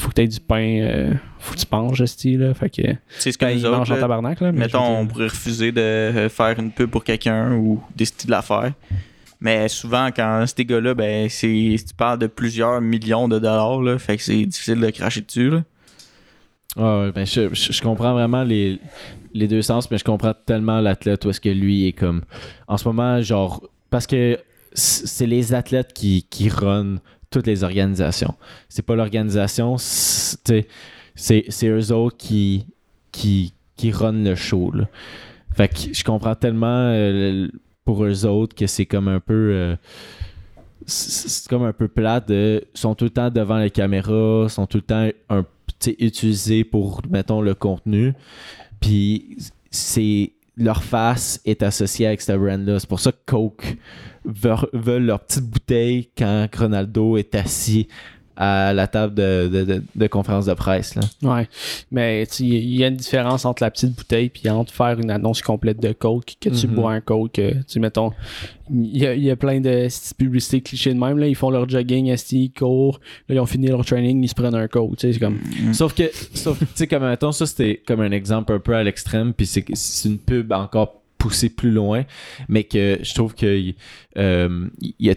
faut que aies du pain, euh, faut que tu manges, style, là. Fait que, c'est comme ben, nous autres, en tabarnak, là. mais Mettons, on pourrait refuser de faire une pub pour quelqu'un ou décider de la faire. Mais souvent, quand ces gars-là, ben, c'est, tu parles de plusieurs millions de dollars, là, fait que c'est difficile de cracher dessus. Là. Ouais, ben je, je- comprends vraiment les, les deux sens, mais je comprends tellement l'athlète où est-ce que lui est comme. En ce moment, genre. Parce que c'est les athlètes qui, qui toutes les organisations. C'est pas l'organisation, c'est eux autres qui, qui, qui le show. Là. Fait que je comprends tellement euh, pour eux autres que c'est comme un peu. euh, c'est comme un peu plate sont tout le temps devant les caméras, sont tout le temps un tu sais, utilisés pour mettons le contenu. Puis c'est leur face est associée avec ce brand-là. C'est pour ça que Coke veulent leur petite bouteille quand Ronaldo est assis à la table de, de- de- de conférence de presse. Là. Ouais, mais il y a une différence entre la petite bouteille puis entre faire une annonce complète de Coke, que tu Mhm. bois un Coke, euh, tu sais, mettons, il y a, il y a plein de publicités clichés de même, là, ils font leur jogging, ils courent, là, ils ont fini leur training, ils se prennent un Coke, tu sais, c'est comme... Sauf que, sauf, tu sais, comme mettons, ça c'était comme un exemple un peu à l'extrême, puis c'est c'est une pub encore poussée plus loin, mais que je trouve que euh, il y a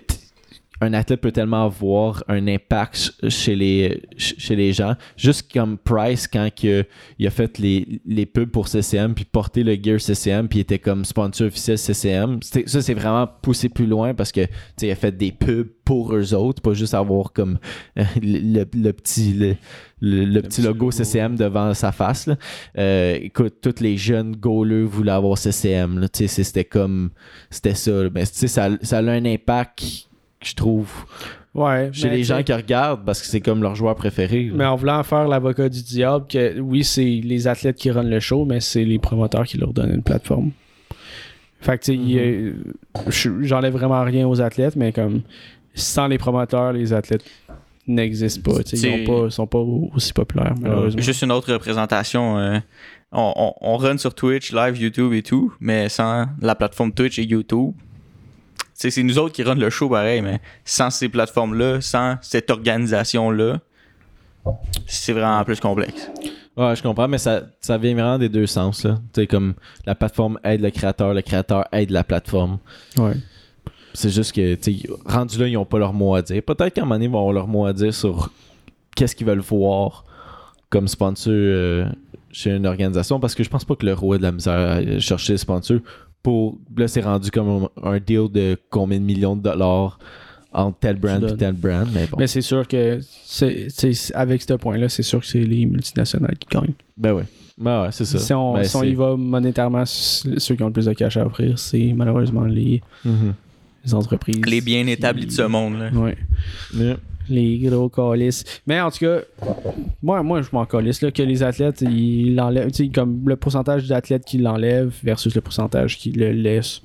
un athlète peut tellement avoir un impact ch- chez les, ch- chez les gens. Juste comme Price, quand que il a fait les, les pubs pour CCM, puis porté le gear CCM, puis il était comme sponsor officiel CCM. Ça, c'est vraiment poussé plus loin parce que il a fait des pubs pour eux autres, pas juste avoir comme euh, le, le- le petit, le, le- le petit logo CCM devant sa face. là. Euh, écoute, tous les jeunes goalers voulaient avoir CCM. C'était comme. C'était ça. là. Ben, ça, ça a un impact, je trouve, Ouais. chez les gens qui regardent parce que c'est comme leur joueur préféré. là. Mais en voulant faire l'avocat du diable, que oui, c'est les athlètes qui runnent le show, mais c'est les promoteurs qui leur donnent une plateforme. Fait que, je- j'enlève vraiment rien aux athlètes, mais comme sans les promoteurs, les athlètes n'existent pas. Ils pas- sont pas aussi populaires, malheureusement. Juste une autre représentation. euh, on, on, on run sur Twitch, live, YouTube et tout, mais sans la plateforme Twitch et YouTube. C'est nous autres qui run le show pareil, mais sans ces plateformes-là, sans cette organisation-là, c'est vraiment plus complexe. Ouais, je comprends, mais ça, ça vient vraiment des deux sens. Là. Tu sais, comme la plateforme aide le créateur, le créateur aide la plateforme. Ouais. C'est juste que, tu sais, rendu là, ils n'ont pas leur mot à dire. Peut-être qu'à un moment donné, ils vont avoir leur mot à dire sur qu'est-ce qu'ils veulent voir comme sponsor euh, chez une organisation, parce que je pense pas que le roi de la misère à chercher des sponsors. Pour, là, c'est rendu comme un, un deal de combien de millions de dollars entre tel brand et tel brand. Mais bon, Mais c'est sûr que c'est, c'est- avec ce point-là, c'est sûr que c'est les multinationales qui gagnent. ben ouais. Ben ouais, c'est ça. Si on, Ben, si on y va monétairement, ceux qui ont le plus de cash à offrir, c'est malheureusement les, les entreprises. Les bien qui- établis de ce monde. Là. Ouais. Yeah. Les gros calices. Mais en tout cas, moi, moi je m'en calisse là, que les athlètes, ils l'enlèvent. Comme le pourcentage d'athlètes qui l'enlèvent versus le pourcentage qui le laissent.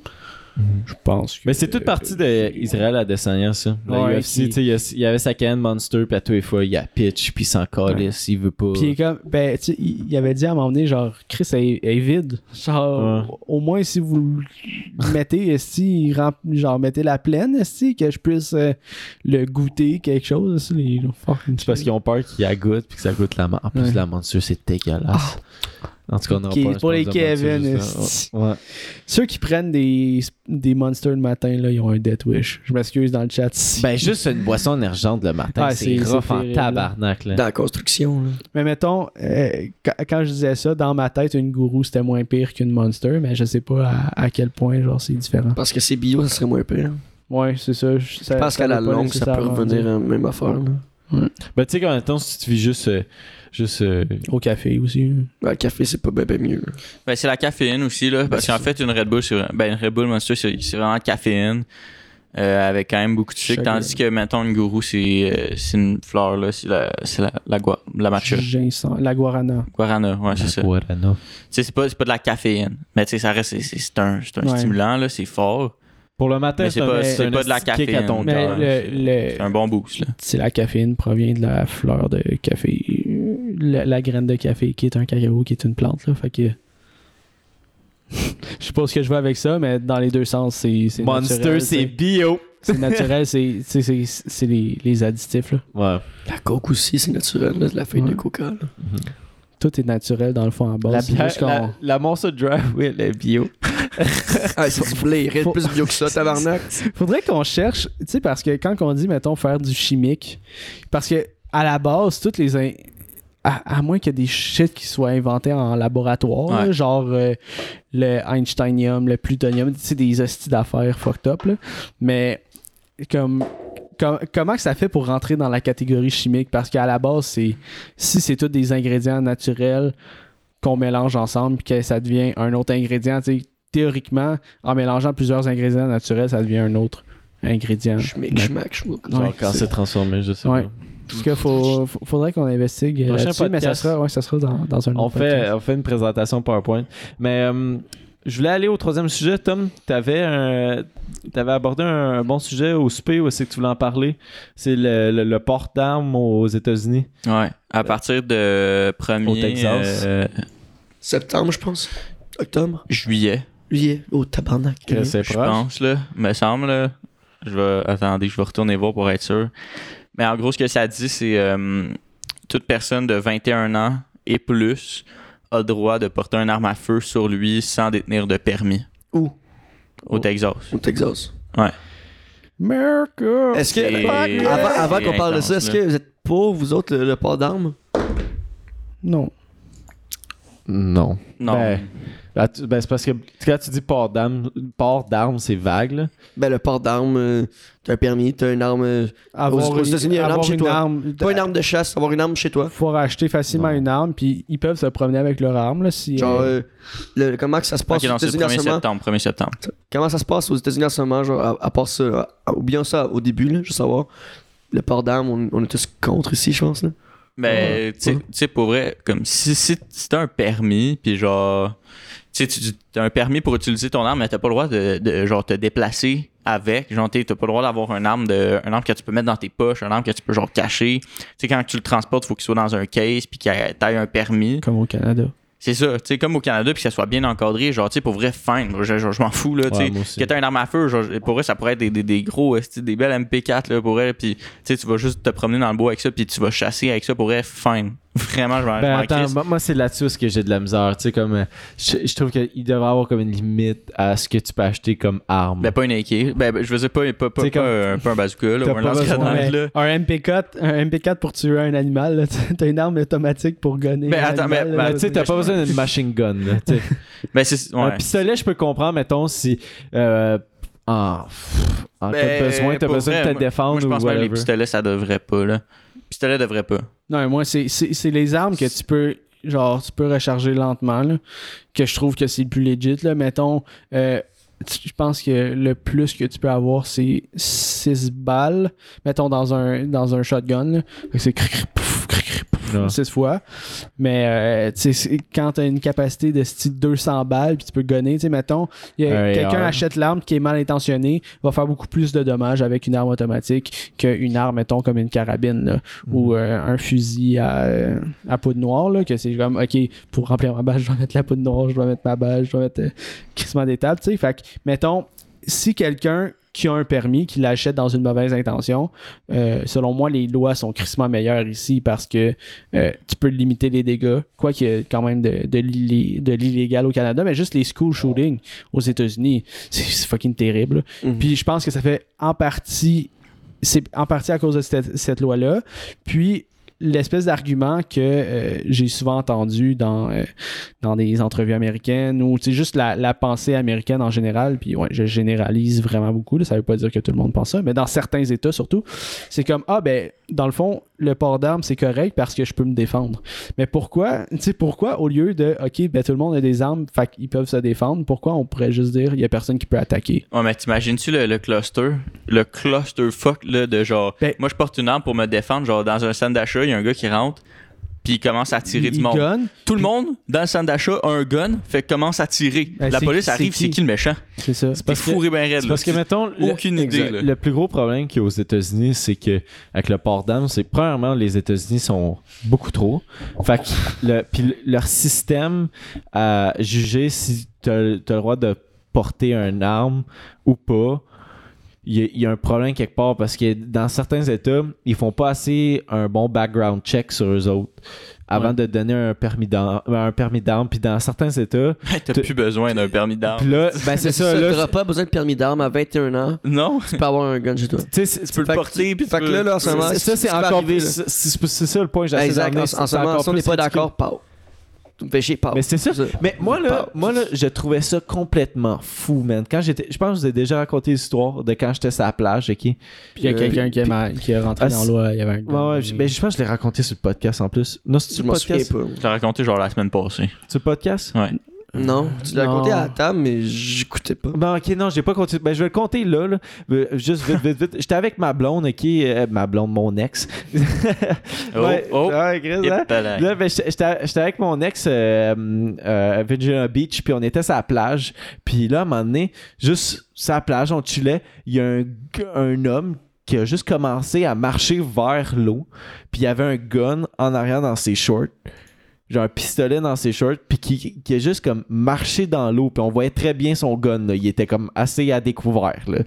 Je pense que. Mais c'est toute partie d'Israël Adesanya, ça. La Ouais, UFC, qui- tu sais, il y avait sa canne Monster, puis à tous les fois, il y a pitch, puis il s'en calisse, il veut pas. Puis comme, ben, tu sais, il avait dit à un moment donné, genre, Chris elle est, elle est vide. Genre, Ouais. au moins si vous le mettez, rem- genre, mettez la pleine, esti, que je puisse euh, le goûter quelque chose, les C'est parce qu'ils ont peur qu'il y a goûte, puis que ça goûte la. En plus, Ouais. la Monster, c'est dégueulasse. En tout cas, on Ok, pas pour les Kevin. Ouais. Ceux qui prennent des, des monsters le matin, là, ils ont un death wish. Je m'excuse dans le chat. si- Ben, juste une boisson énergente le matin, Ah, c'est rough en tabarnak, là. Dans la construction, là. Mais mettons, euh, quand, quand je disais ça, dans ma tête, une gourou c'était moins pire qu'une monster, mais je sais pas à, à quel point genre c'est différent. Parce que c'est bio, ça serait moins pire. Ouais, c'est ça. Je Je pense qu'à la longue, ça peut revenir à la même affaire. Là. Ben, tu sais, quand même temps, si tu vis juste. euh, juste euh, Au café aussi. Ben, le café, c'est pas ben mieux. là. Ben, c'est la caféine aussi, là. Parce Ben, qu'en fait, une Red Bull, c'est, ben, une Red Bull Monster, c'est, c'est vraiment caféine. euh, avec quand même beaucoup de sucre. Tandis que, mettons, une gourou, c'est, euh, c'est une fleur, là. C'est la, c'est la, la, gua- la matcha. Ginseng, la guarana. Guarana, ouais, c'est ça. Tu Guarana. sais, c'est pas, c'est pas de la caféine. Mais tu sais, ça reste, c'est, un, c'est un Ouais. stimulant, là. C'est fort. Pour le matin, c'est pas- un de la caféine. C'est un bon boost, là. c'est la caféine provient de la fleur de café. La, la graine de café qui est un cacao, qui est une plante. Là, fait que. Je sais pas ce que je veux avec ça, mais dans les deux sens, c'est c'est Monster, naturel, c'est bio. C'est naturel, c'est c'est- c'est- c'est les, les additifs. Là. Ouais. La coke aussi, c'est naturel, là, de la feuille Ouais. de coca. là. Tout est naturel dans le fond en bas. La, bière, Monster Drive, oui, elle est bio. Ah, c'est du blé, rien de plus bio que ça, tabarnak. Faudrait qu'on cherche, tu sais, parce que quand on dit, mettons, faire du chimique, parce que à la base, toutes les. À, à moins qu'il y ait des shit qui soient inventés en laboratoire, Ouais. là, genre euh, le Einsteinium, le plutonium, tu sais, des hosties d'affaires fucked up, là. Mais comme. com- comment que ça fait pour rentrer dans la catégorie chimique? Parce qu'à la base, c'est si c'est tous des ingrédients naturels qu'on mélange ensemble puis que ça devient un autre ingrédient, tu sais, théoriquement, en mélangeant plusieurs ingrédients naturels, ça devient un autre ingrédient. Schmick, schmack, Genre quand c'est- c'est transformé, je sais Ouais. pas. Parce qu'il faut, faut- faudrait qu'on investigue Prochain là-dessus, mais ça sera, ouais, ça sera dans, dans un On autre fait, podcast. on fait une présentation PowerPoint. Mais euh, je voulais aller au troisième sujet, Tom. Tu avais, abordé un, bon sujet au où c'est que tu voulais en parler. C'est le, le- le port d'armes aux États-Unis. Ouais. À partir de 1er Au Texas. euh, Septembre, je pense. Octobre. juillet, Juillet. Oh, tabarnak. Je pense, là. Me semble, là. Je vais. Attendez, je vais retourner voir pour être sûr. Mais en gros, ce que ça dit, c'est euh, toute personne de 21 ans et plus a le droit de porter un arme à feu sur lui sans détenir de permis Où? au Oh. Texas. Au Texas. Mais America! Est-ce que, avant, qu'on parle de ça, est-ce que vous êtes pour, vous autres, le, le port d'armes? Non. Non. Non. Ben, ben, c'est parce que quand tu dis port d'armes, port d'armes, c'est vague, là. Ben, le port d'armes, euh, t'as un permis, t'as une arme. euh, Avoir aux États-Unis, une avoir arme chez une toi. arme- pas une arme de chasse, avoir une arme chez toi. Faut acheter facilement Non. une arme, puis ils peuvent se promener avec leur arme. Là, si, Genre, euh, le- comment que ça se passe aux États-Unis en 1er ce moment? septembre. 1er septembre. Comment ça se passe aux États-Unis en ce moment, genre, à, à part ça, à- ou bien ça au début, là, je veux savoir. Le port d'armes, on, on est tous contre ici, je pense, là. Mais, tu sais- Ouais. tu sais, pour vrai, comme si, si, si t'as un permis, puis genre, tu sais, tu as un permis pour utiliser ton arme, mais t'as pas le droit de, de, genre, te déplacer avec. Genre, t'as pas le droit d'avoir un arme, de, un arme que tu peux mettre dans tes poches, un arme que tu peux, genre, cacher. Tu sais, quand tu le transportes, faut qu'il soit dans un case, puis qu'il t'aille un permis. comme au Canada. C'est ça, tu sais, comme au Canada, puis que ça soit bien encadré, genre, tu sais, pour vrai, fine. Je, je- je m'en fous, là, tu sais. Que t'as une arme à feu, genre, pour vrai, ça pourrait être des, des, des gros, esti, des belles MP4, là, pour vrai, puis, tu sais, tu vas juste te promener dans le bois avec ça, puis tu vas chasser avec ça, pour vrai, fine. Vraiment, je m'en Ben attends, crisse. moi, c'est là-dessus ce que j'ai de la misère. Tu sais, comme. euh, je, je trouve qu'il devrait avoir comme une limite à ce que tu peux acheter comme arme. Ben, pas une AK. Ben, ben, je veux dire, pas, pas, pas, T'sais, pas comme- un, pas un bazooka, là, T'as ou un lance-grenade, un MP4, un MP4 pour tuer un animal, t'as une arme automatique pour gunner. Ben, attends, mais- Ben, tu sais, t'as pas besoin d'une machine gun. là. Ben, c'est. Un pistolet, je peux comprendre, mettons, si. euh, en en cas de Ben, besoin, t'as besoin vrai, de te défendre Moi, je ou pense même que les pistolets, ça devrait pas, là. Pistolet devrait pas. Non, moi, c'est- les armes que tu peux. Genre, tu peux recharger lentement, là, que je trouve que c'est le plus legit. Là. Mettons, euh, je pense que le plus que tu peux avoir, c'est 6 balles. Mettons, dans un, dans un shotgun. C'est 6 fois. Mais euh, quand tu as une capacité de style 200 balles, puis tu peux gonner, tu sais, mettons, quelqu'un achète l'arme qui est mal intentionnée, va faire beaucoup plus de dommages avec une arme automatique qu'une arme, mettons, comme une carabine, là, ou euh, un fusil à, euh, à poudre noire, là, que c'est comme, ok, pour remplir ma base, je dois mettre la poudre noire, je dois mettre ma base, je dois mettre crissement des tables, tu sais. Fait que, mettons, si quelqu'un qui a un permis, qui l'achète dans une mauvaise intention, euh, selon moi, les lois sont crissement meilleures ici parce que euh, tu peux limiter les dégâts, quoi qu'il y ait quand même de, de l'illé- de l'illégal au Canada, mais juste les school shootings aux États-Unis, c'est c'est fucking terrible. Mhm. Puis je pense que ça fait en partie, c'est en partie à cause de cette, cette loi-là. Puis l'espèce d'argument que euh, j'ai souvent entendu dans, euh, dans des entrevues américaines ou c'est juste la, pensée américaine en général, puis ouais, je généralise vraiment beaucoup, là, ça veut pas dire que tout le monde pense ça, mais dans certains États surtout, c'est comme, ah ben, dans le fond, le port d'armes, c'est correct parce que je peux me défendre. Mais pourquoi, tu sais, pourquoi au lieu de, ok, ben tout le monde a des armes, fait qu'ils peuvent se défendre, pourquoi on pourrait juste dire, il y a personne qui peut attaquer? Ouais, mais t'imagines-tu le, le cluster? Le cluster fuck, là, de genre. Ben- moi, je porte une arme pour me défendre. Genre, dans un centre d'achat, il y a un gars qui rentre, puis il commence à tirer Il du monde. Tout le monde, dans le centre d'achat, a un gun, fait commence à tirer. Ben, la police arrive, c'est qui? le méchant? c'est ça. C'est parce que- fourré ben raide, parce que, mettons, le- aucune idée, exact. là. le plus gros problème qu'il y a aux États-Unis, c'est que avec le port d'armes, c'est premièrement, les États-Unis sont beaucoup trop. Fait que le, puis le- leur système à juger si tu as, le droit de porter une arme ou pas, il y, a, il y a un problème quelque part parce que dans certains États, ils font pas assez un bon background check sur eux autres avant Ouais. de donner un permis d'arme. Un permis d'arme. Puis dans certains États, T'as plus besoin d'un permis d'arme. puis là, ben c'est ça. T'auras pas besoin de permis d'arme à 21 ans. Non, Tu peux avoir un gun chez toi. tu sais, c'est- tu peux le porter, puis tu fait que peux- là, là, en ce moment, C'est- ça, c'est encore c'est- ça le point que j'essaie Exact. d'amener. En, ce moment, si on n'est pas d'accord, pas. Chier, pas. Mais c'est ça. Mais moi là, moi là, je trouvais ça complètement fou, man. Quand j'étais, je pense que je vous ai déjà raconté l'histoire de quand j'étais sur la plage, ok? Puis il y a Euh, quelqu'un qui, qui est rentré Ah, dans l'eau, il y avait un Ouais, ouais, je, ben, je pense que je l'ai raconté sur le podcast en plus. Non, c'est le podcast? Je l'ai raconté genre la semaine passée. Sur le podcast? Ouais. Non, tu l'as raconté à la table, mais j'écoutais pas. Ben ok, non, j'ai pas continué. Ben je vais le compter là, là. Euh, Juste vite, vite, vite. J'étais avec ma blonde, ok, euh, ma blonde, mon ex. Oh, ouais, oh. ouais, Chris, hein? Là, ben, j'étais- avec mon ex euh, euh, à Virginia Beach, puis on était sur la plage. Puis là, à un moment donné, juste sur la plage, on chillait, il y a un, un homme qui a juste commencé à marcher vers l'eau. Puis il y avait un gun en arrière dans ses shorts. Genre un pistolet dans ses shorts, puis qui, qui a juste comme marché dans l'eau, puis on voyait très bien son gun, là. il était comme assez à découvert, là.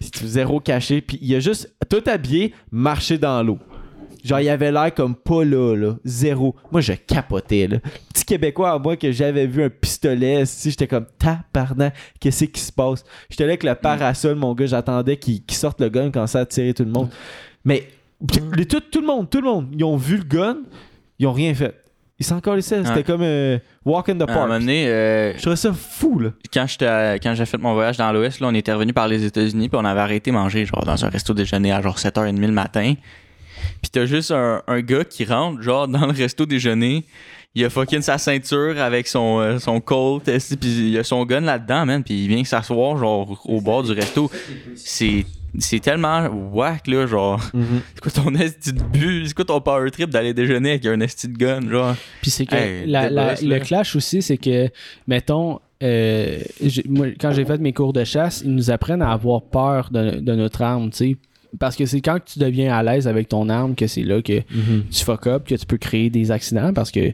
Zéro caché, puis il a juste tout habillé, marché dans l'eau. Genre, il avait l'air comme pas là, là. Zéro. Moi, je capotais, là. Petit Québécois à moi que j'avais vu un pistolet, si j'étais comme tabarnak, qu'est-ce qui se passe? J'étais là avec le parasol, mon gars, j'attendais qu'il sorte le gun quand ça a tiré tout le monde. Mais les- tout, tout le monde, tout le monde, ils ont vu le gun, ils ont rien fait. Ils s'en calissaient. C'était Ouais. comme euh, Walk in the À un Park. moment donné, euh, Je trouvais ça fou, là. quand j'étais quand j'ai fait mon voyage dans l'Ouest, là, on était revenu par les États-Unis, puis on avait arrêté manger genre dans un resto déjeuner à genre 7h30 le matin. Puis t'as juste un, un gars qui rentre genre dans le resto déjeuner. Il a fucking sa ceinture avec son, euh, son colt, puis il a son gun là-dedans, man, puis il vient s'asseoir genre au bord du resto. C'est c'est tellement whack là, genre. C'est quoi ton esti de but? C'est quoi ton power trip d'aller déjeuner avec un esti de gun, genre? Puis c'est que Hey, la- the la- boss, le clash aussi, c'est que, mettons, euh, moi, quand j'ai fait mes cours de chasse, ils nous apprennent à avoir peur de, de notre arme, tu sais. Parce que c'est quand tu deviens à l'aise avec ton arme que c'est là que tu fuck up, que tu peux créer des accidents parce que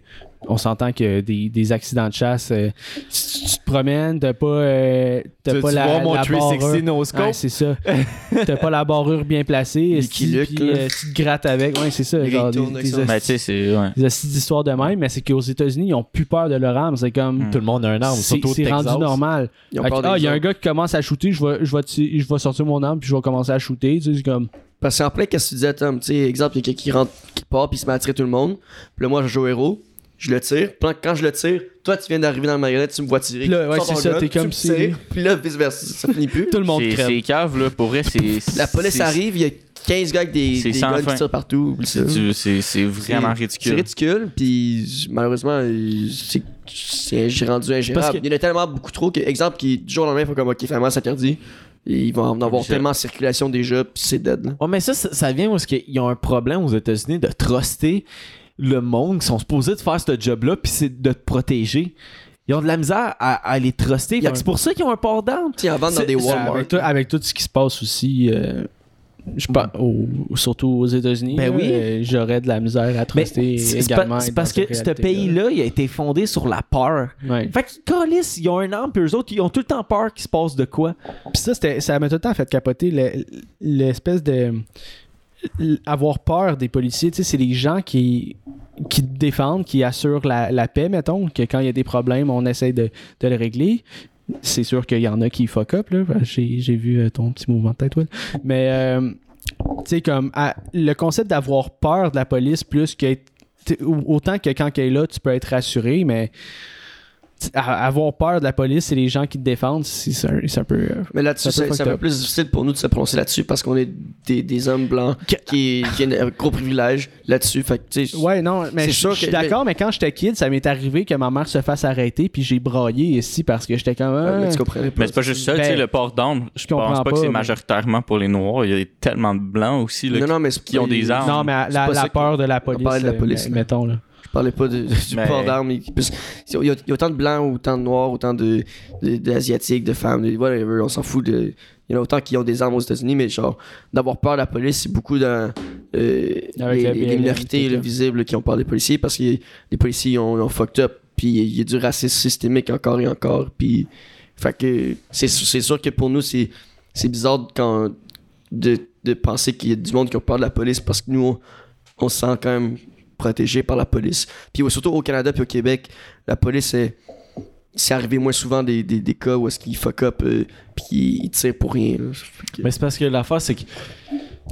on s'entend que des, des accidents de chasse, euh, tu, tu te promènes, t'as pas, euh, Tu pas tu la, vois mon la 360 barrure. no scope? Ouais, c'est ça. T'as pas la barrure bien placée, puis euh, tu te grattes avec. Ouais, c'est ça. Il Genre, des, avec des Ben, c'est. Ouais. des astuces d'histoire de même, mais c'est qu'aux États-Unis, ils ont plus peur de leur arme. C'est comme. Mm. Tout le monde a un arme, C'est surtout au c'est rendu normal. Ah, il y a un gars qui commence à shooter, je vais, je vais, je vais sortir mon arme, puis je vais commencer à shooter. Tu sais, c'est comme. Parce qu'en plein, qu'est-ce que tu disais, Tom? Tu sais, exemple, il y a quelqu'un qui rentre, qui part, puis il se met à tirer tout le monde. Puis là, moi, je joue au héros. Je le tire. Quand je le tire, toi, tu viens d'arriver dans le marionnette, tu me vois tirer. Puis là, ouais, c'est ça, t'es comme me si- tires, Puis là, vice-versa. Ça finit plus. Tout le monde crève. c'est cave, là. Pour vrai, c'est. La police arrive, il y a 15 gars avec des, C'est des guns fin. qui tirent partout. C'est vraiment ridicule. C'est ridicule, puis malheureusement, c'est- c'est j'ai rendu ingérable. Parce que- Il y en a tellement beaucoup trop que, exemple, qui du jour au lendemain, il faut comme, ok, finalement, c'est interdit. Et ils vont en avoir tellement en circulation déjà, puis c'est dead. Là. Ouais, mais ça, ça, ça vient parce qu'ils ont un problème aux États-Unis de truster le monde qui sont supposés de faire ce job-là, puis c'est de te protéger. Ils ont de la misère à, à les truster. C'est pour ça qu'ils ont un port d'armes. Tu sais, en vente dans des Walmart. Avec tout, avec tout ce qui se passe aussi, euh, je pense, au- surtout aux États-Unis, Ben oui. euh, j'aurais de la misère à Mais truster également. c'est parce que ce pays-là, il a été fondé sur la peur. Ouais. Fait qu'ils calissent, ils ont un arme, puis eux autres, ils ont tout le temps peur qu'il se passe de quoi. Puis ça, c'était- ça m'a tout le temps fait capoter le- l'espèce de. Avoir peur des policiers. C'est les gens qui, qui défendent, qui assurent la, la paix, mettons, que quand il y a des problèmes, on essaie de, de les régler. C'est sûr qu'il y en a qui fuck up, là. J'ai vu euh, ton petit mouvement de tête, Will. Mais, euh, tu sais, comme, le concept d'avoir peur de la police plus t'sais, Autant que quand elle est là, tu peux être rassuré, mais à- avoir peur de la police, c'est les gens qui te défendent, c'est un, peu. euh, Mais là-dessus, C'est un peu plus difficile pour nous de se prononcer là-dessus parce qu'on est des, des hommes blancs qui, qui ont un gros privilège là-dessus. Fait que, tu sais, Ouais, non, mais je suis que- d'accord, mais quand j'étais kid, ça m'est arrivé que ma mère se fasse arrêter, puis j'ai braillé ici parce que j'étais comme. ouais, mais Ah. tu pas. Mais c'est pas juste ça, tu sais, Ben, le port d'armes, je pense pas, pas, que c'est mais- majoritairement pour les Noirs. Il y a tellement de blancs aussi là, Non, qui, non, mais qui ont des armes. Non, mais la, la peur de la police. parlait de la euh, police, là. mettons, là. Je parlais pas de- du Mais- port d'armes. Il y, a- il y a autant de blancs, autant de noirs, autant de, de- d'asiatiques, de femmes, de whatever. On s'en fout. De, il y en a autant qui ont des armes aux États-Unis, mais genre, d'avoir peur de la police, c'est beaucoup dans euh, les, la minorités visibles qui ont peur des policiers parce que les policiers ils ont, ils ont fucked up. Puis il y a du racisme systémique encore et encore. Puis, fait que c'est, c'est sûr que pour nous, c'est, c'est bizarre quand, de, de penser qu'il y a du monde qui a peur de la police parce que nous, on, on se sent quand même protégé par la police. Puis surtout au Canada puis au Québec, la police est. C'est arrivé moins souvent des, des, des cas où est-ce qu'ils fuck up euh, puis ils tirent pour rien. là. Fait que- Mais c'est parce que l'affaire, c'est que.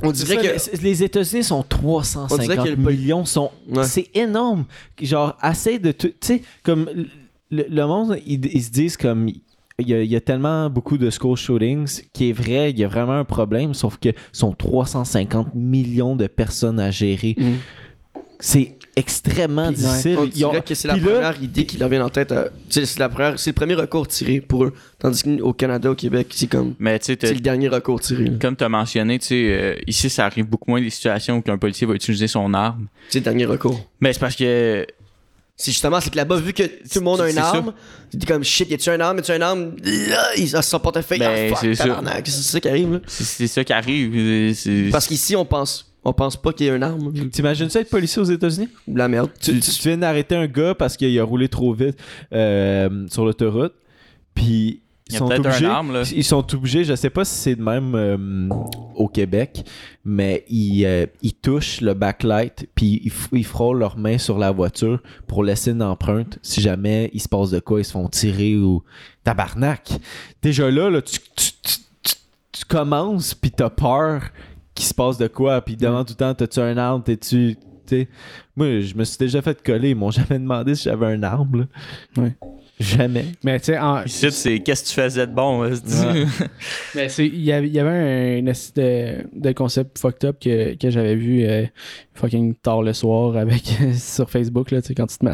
on C'est dirait ça, que. les- les États-unis sont 350 On dirait que le poli- millions. Sont, Ouais. C'est énorme. Genre, assez de tout. Tu sais, comme le, le monde, ils, ils se disent comme. Il y, a, il y a tellement beaucoup de school shootings qui est vrai, il y a vraiment un problème, sauf que sont 350 millions de personnes à gérer. Mm. C'est extrêmement Puis, difficile. On Ils ont- dirait que c'est la puis là- première idée qui leur vient en tête. sais, C'est la première, c'est le premier recours tiré pour eux. Tandis qu'au Canada, au Québec, c'est comme Mais c'est le dernier recours tiré. comme tu as mentionné, tu sais, euh, ici, ça arrive beaucoup moins des situations où qu'un policier va utiliser son arme. C'est le dernier recours. Mais c'est parce que C'est justement, c'est que là-bas, vu que tout le monde a C'est une ça. arme, t'es comme shit, y a-tu un arme, y a-tu un arme, là, il a son portefeuille, Ben, ah fuck, c'est ça. tabarnak, c'est ça qui arrive, là. c'est c'est ça qui arrive. euh, c'est- Parce qu'ici, on pense, on pense pas qu'il y a une arme. T'imagines ça être policier aux États-Unis? La merde. Tu, tu- tu viens d'arrêter un gars parce qu'il a roulé trop vite euh, sur l'autoroute. Puis Il y a sont peut-être obligés. arme, là. Ils sont obligés, je sais pas si c'est de même euh, au Québec, mais ils, euh, ils touchent le backlight puis ils, ils frôlent leurs mains sur la voiture pour laisser une empreinte si jamais il se passe de quoi, ils se font tirer ou tabarnak. Déjà là, là tu, tu, tu- tu- tu commences puis t'as peur qu'il se passe de quoi puis devant tout le temps t'as-tu un arme, t'es-tu... Moi, je me suis déjà fait coller, ils m'ont jamais demandé si j'avais un arme. là. Ouais. Jamais. Mais tu sais, en- Ici, c'est qu'est-ce que tu faisais de bon? hein? Ouais. Mais c'est- il y avait, il y avait un, une de, de concept fucked up que, que j'avais vu euh, fucking tard le soir avec sur Facebook là, tu sais, quand tu te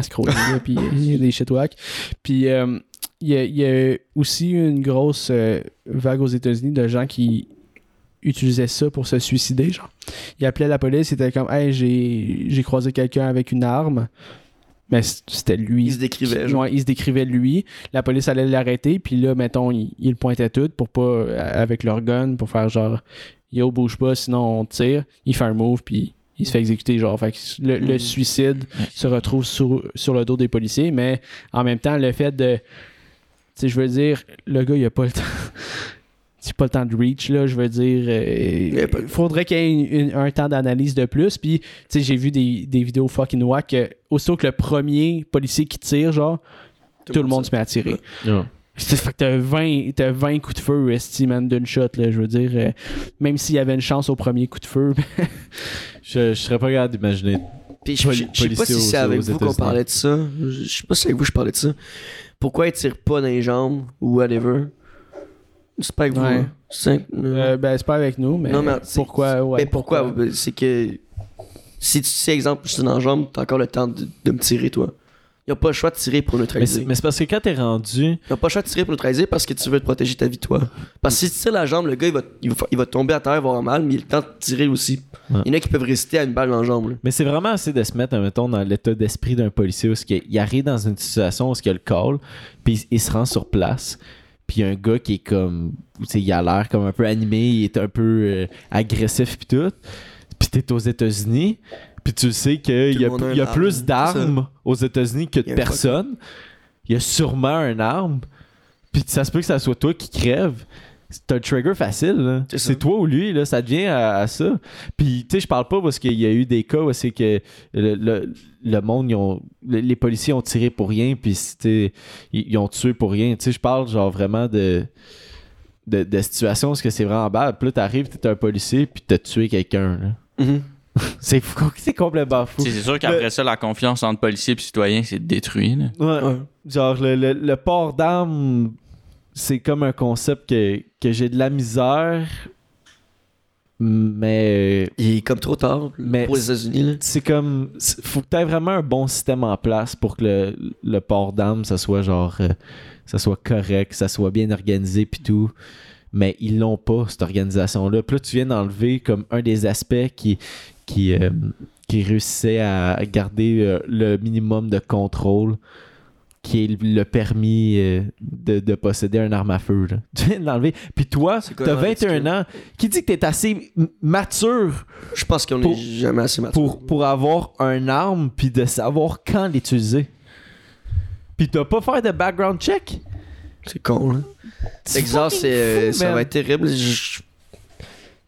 là, puis il y a des shit whack. Puis euh, il y, a, il y a aussi une grosse euh, vague aux États-Unis de gens qui utilisaient ça pour se suicider genre. Ils appelaient la police, c'était comme hey, j'ai j'ai croisé quelqu'un avec une arme. Mais c'était lui. Il se décrivait, genre. Ouais, il se décrivait lui. La police allait l'arrêter, puis là, mettons, ils il le pointaient tout pour pas, euh, avec leur gun, pour faire genre, yo, bouge pas, sinon on tire. Il fait un move, puis il se fait exécuter, genre. Fait que le, le Mhm. suicide se retrouve sur, sur le dos des policiers, mais en même temps, le fait de. Tu sais, je veux dire, le gars, il a pas le temps. C'est pas le temps de reach, là, je veux dire. pas Il faudrait qu'il y ait une- une- un temps d'analyse de plus. Puis, tu sais, j'ai vu des, des vidéos fucking whack. que Aussitôt que le premier policier qui tire, genre, tout, le monde se met à tirer. C'est- Fait que t'as 20, t'as 20 coups de feu, esti, man, d'une shot, là. Je veux dire, euh, même s'il y avait une chance au premier coup de feu, Je, je serais pas capable d'imaginer. Puis je, je- je sais pas si c'est avec vous qu'on parlait de ça. Je sais pas si avec vous je parlais de ça. Pourquoi ils tirent pas dans les jambes ou whatever? C'est pas avec vous. Ouais. hein? C'est- Euh, ben, c'est pas avec nous, mais, Non, mais c'est- pourquoi, ouais, mais pourquoi? Ben, C'est que si tu sais, exemple, je suis dans la jambe, t'as encore le temps de, de me tirer, toi. Ils ont pas le choix de tirer pour Mais neutraliser. c'est mais c'est parce que quand t'es rendu. Ils ont pas le choix de tirer pour neutraliser parce que tu veux te protéger ta vie, toi. Parce que si tu tires la jambe, le gars, il va, il va, il va tomber à terre, il va avoir mal, mais il a le temps de tirer aussi. Ouais. Il y en a qui peuvent résister à une balle dans la jambe. là. Mais c'est vraiment assez de se mettre, mettons, dans l'état d'esprit d'un policier où il il arrive dans une situation où il y a le call, puis il, il se rend sur place, puis un gars qui est comme. tu sais, Il a l'air comme un peu animé, il est un peu euh, agressif, puis tout. Puis t'es aux États-Unis, puis tu sais qu'il y a, y plus arme, d'armes aux États-Unis que de personnes. Il y a sûrement un arme, puis ça se peut que ça soit toi qui crève. C'est un trigger facile, là. C'est toi ou lui, là, ça devient à, à ça. Puis, tu sais, je parle pas parce qu'il y a eu des cas où c'est que le, le- le monde, ils ont, le- les policiers ont tiré pour rien, puis ils, ils ont tué pour rien. Tu sais, je parle genre vraiment de, de, de situations où c'est vraiment bad. Puis là, t'arrives, t'es un policier, puis t'as tué quelqu'un. Mhm. C'est fou, c'est complètement fou. C'est sûr qu'après ça, la confiance entre policiers et citoyens, c'est détruit. là. Ouais. Ouais. Genre, le, le- le port d'armes, c'est comme un concept que, que j'ai de la misère, mais Il est comme trop tard Mais- pour les États-Unis. c'est comme. Faut que tu aies vraiment un bon système en place pour que le, le port d'armes, ça soit genre. euh, ça soit correct, ça soit bien organisé, puis tout. Mais ils l'ont pas, cette organisation-là. Puis là, tu viens d'enlever comme un des aspects qui. qui euh, qui réussissait à garder euh, le minimum de contrôle qui est le permis euh, de, de posséder un arme à feu. là. Tu viens de l'enlever. Puis toi, t'as carrément 21 ridicule. ans. Qui dit que t'es assez mature Je pense qu'on est jamais assez mature. pour, pour avoir un arme puis de savoir quand l'utiliser? Puis t'as pas faire de background check? C'est con, là. Texas, c'est, ça va être terrible.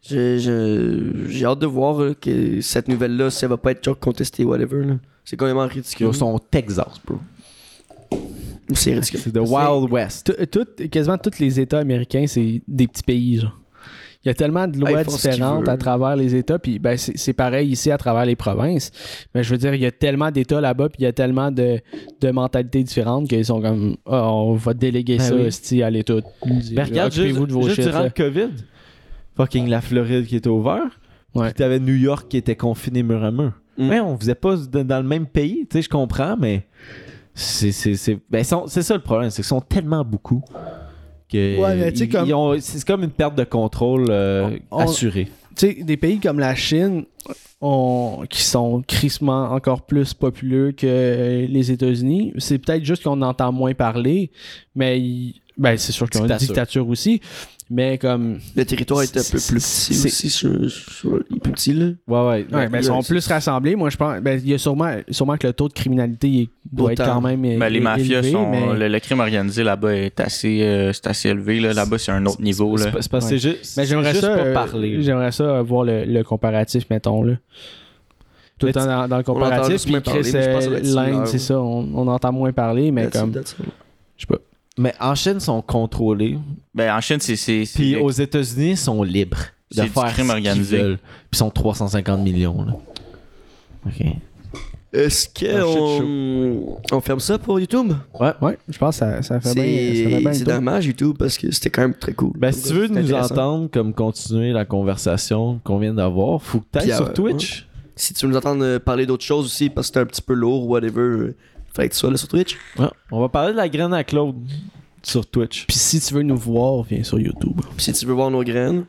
J'ai hâte de voir là, que cette nouvelle-là, elle va pas être contestée, whatever. C'est quand même ridicule. Ils sont Texas, bro. C'est ridicule. C'est the Wild West. tout- tout- quasiment tous les États américains, c'est des petits pays, genre. Il y a tellement de Ah, lois ils font ce qu'ils différentes veulent. à travers les États, puis ben, c'est c'est pareil ici à travers les provinces. Mais je veux dire, il y a tellement d'États là-bas, puis il y a tellement de, de mentalités différentes qu'ils sont comme, Ah, on va déléguer Ben ça oui. esti, à l'État. Ben regarde, juste, Occupez-vous de vos juste shit. durant là. le COVID, fucking la Floride qui était ouverte. Ouais. Puis t'avais New York qui était confiné mur à mur. Mm. Ouais, on faisait pas de- dans le même pays, tu sais, je comprends, mais c'est c'est c'est ben, ça le problème, c'est qu'ils sont tellement beaucoup que Ouais, ils- comme- ils c'est comme une perte de contrôle euh, On- assurée. tu sais, des pays comme la Chine, on- qui sont crissement encore plus populeux que les États-Unis, c'est peut-être juste qu'on entend moins parler, mais Ben, c'est sûr y a une dictature aussi. Mais comme. Le territoire est un peu plus petit aussi. Sur, sur- il est plus petit, là. Ouais, ouais. Ouais, ben, ils sont plus rassemblés. Moi, je pense. Ben, il y a sûrement, sûrement que le taux de criminalité il doit être quand même. Ben, les mafias élevé, sont. mais- Le, le crime organisé là-bas est assez, euh, c'est assez élevé. Là. Là-bas, c'est un autre niveau. C'est Là. parce que Ouais. c'est juste, Mais j'aimerais juste ça. pas euh, parler. J'aimerais ça euh, voir le, le comparatif, mettons, là. Tout le Mais temps dans, dans le comparatif. Puis Chris, mais euh, l'Inde, c'est ça. On, on entend moins parler, mais comme. Je sais pas. Mais en Chine, ils sont contrôlés. Ben, en Chine, c'est. c'est- c'est- Puis aux États-Unis, ils sont libres de C'est du faire crime ce organisé. qu'ils veulent. Puis ils sont 350 millions. Là. OK. Est-ce qu'on on ferme ça pour YouTube? Ouais. Ouais, je pense que ça, ça fait bien. ça fait C'est c'est dommage, YouTube, parce que c'était quand même très cool. Ben, si tu veux C'est nous entendre comme continuer la conversation qu'on vient d'avoir, faut que tu Puis, sur euh, Twitch. Si tu veux nous entendre euh, parler d'autres choses aussi, parce que c'était un petit peu lourd, whatever, que tu sois là sur Twitch. Ouais. On va parler de la graine à Claude sur Twitch. Puis si tu veux nous voir, viens sur YouTube. Puis si tu veux voir nos graines,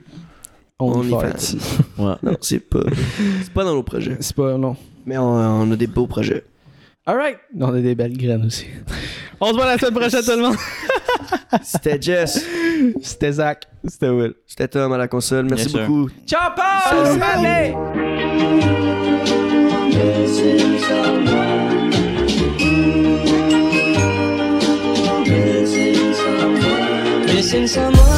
OnlyFans. OnlyFans. Ouais. Non, c'est pas, c'est pas dans nos projets. C'est pas. Non. Mais on, on a des beaux projets. Alright. On a des belles graines aussi. On se voit la semaine prochaine, tout le monde. C'était Jess, C'était Zach. C'était Will. c'était Tom à la console. Merci beaucoup. Ciao, Paul! since I'm on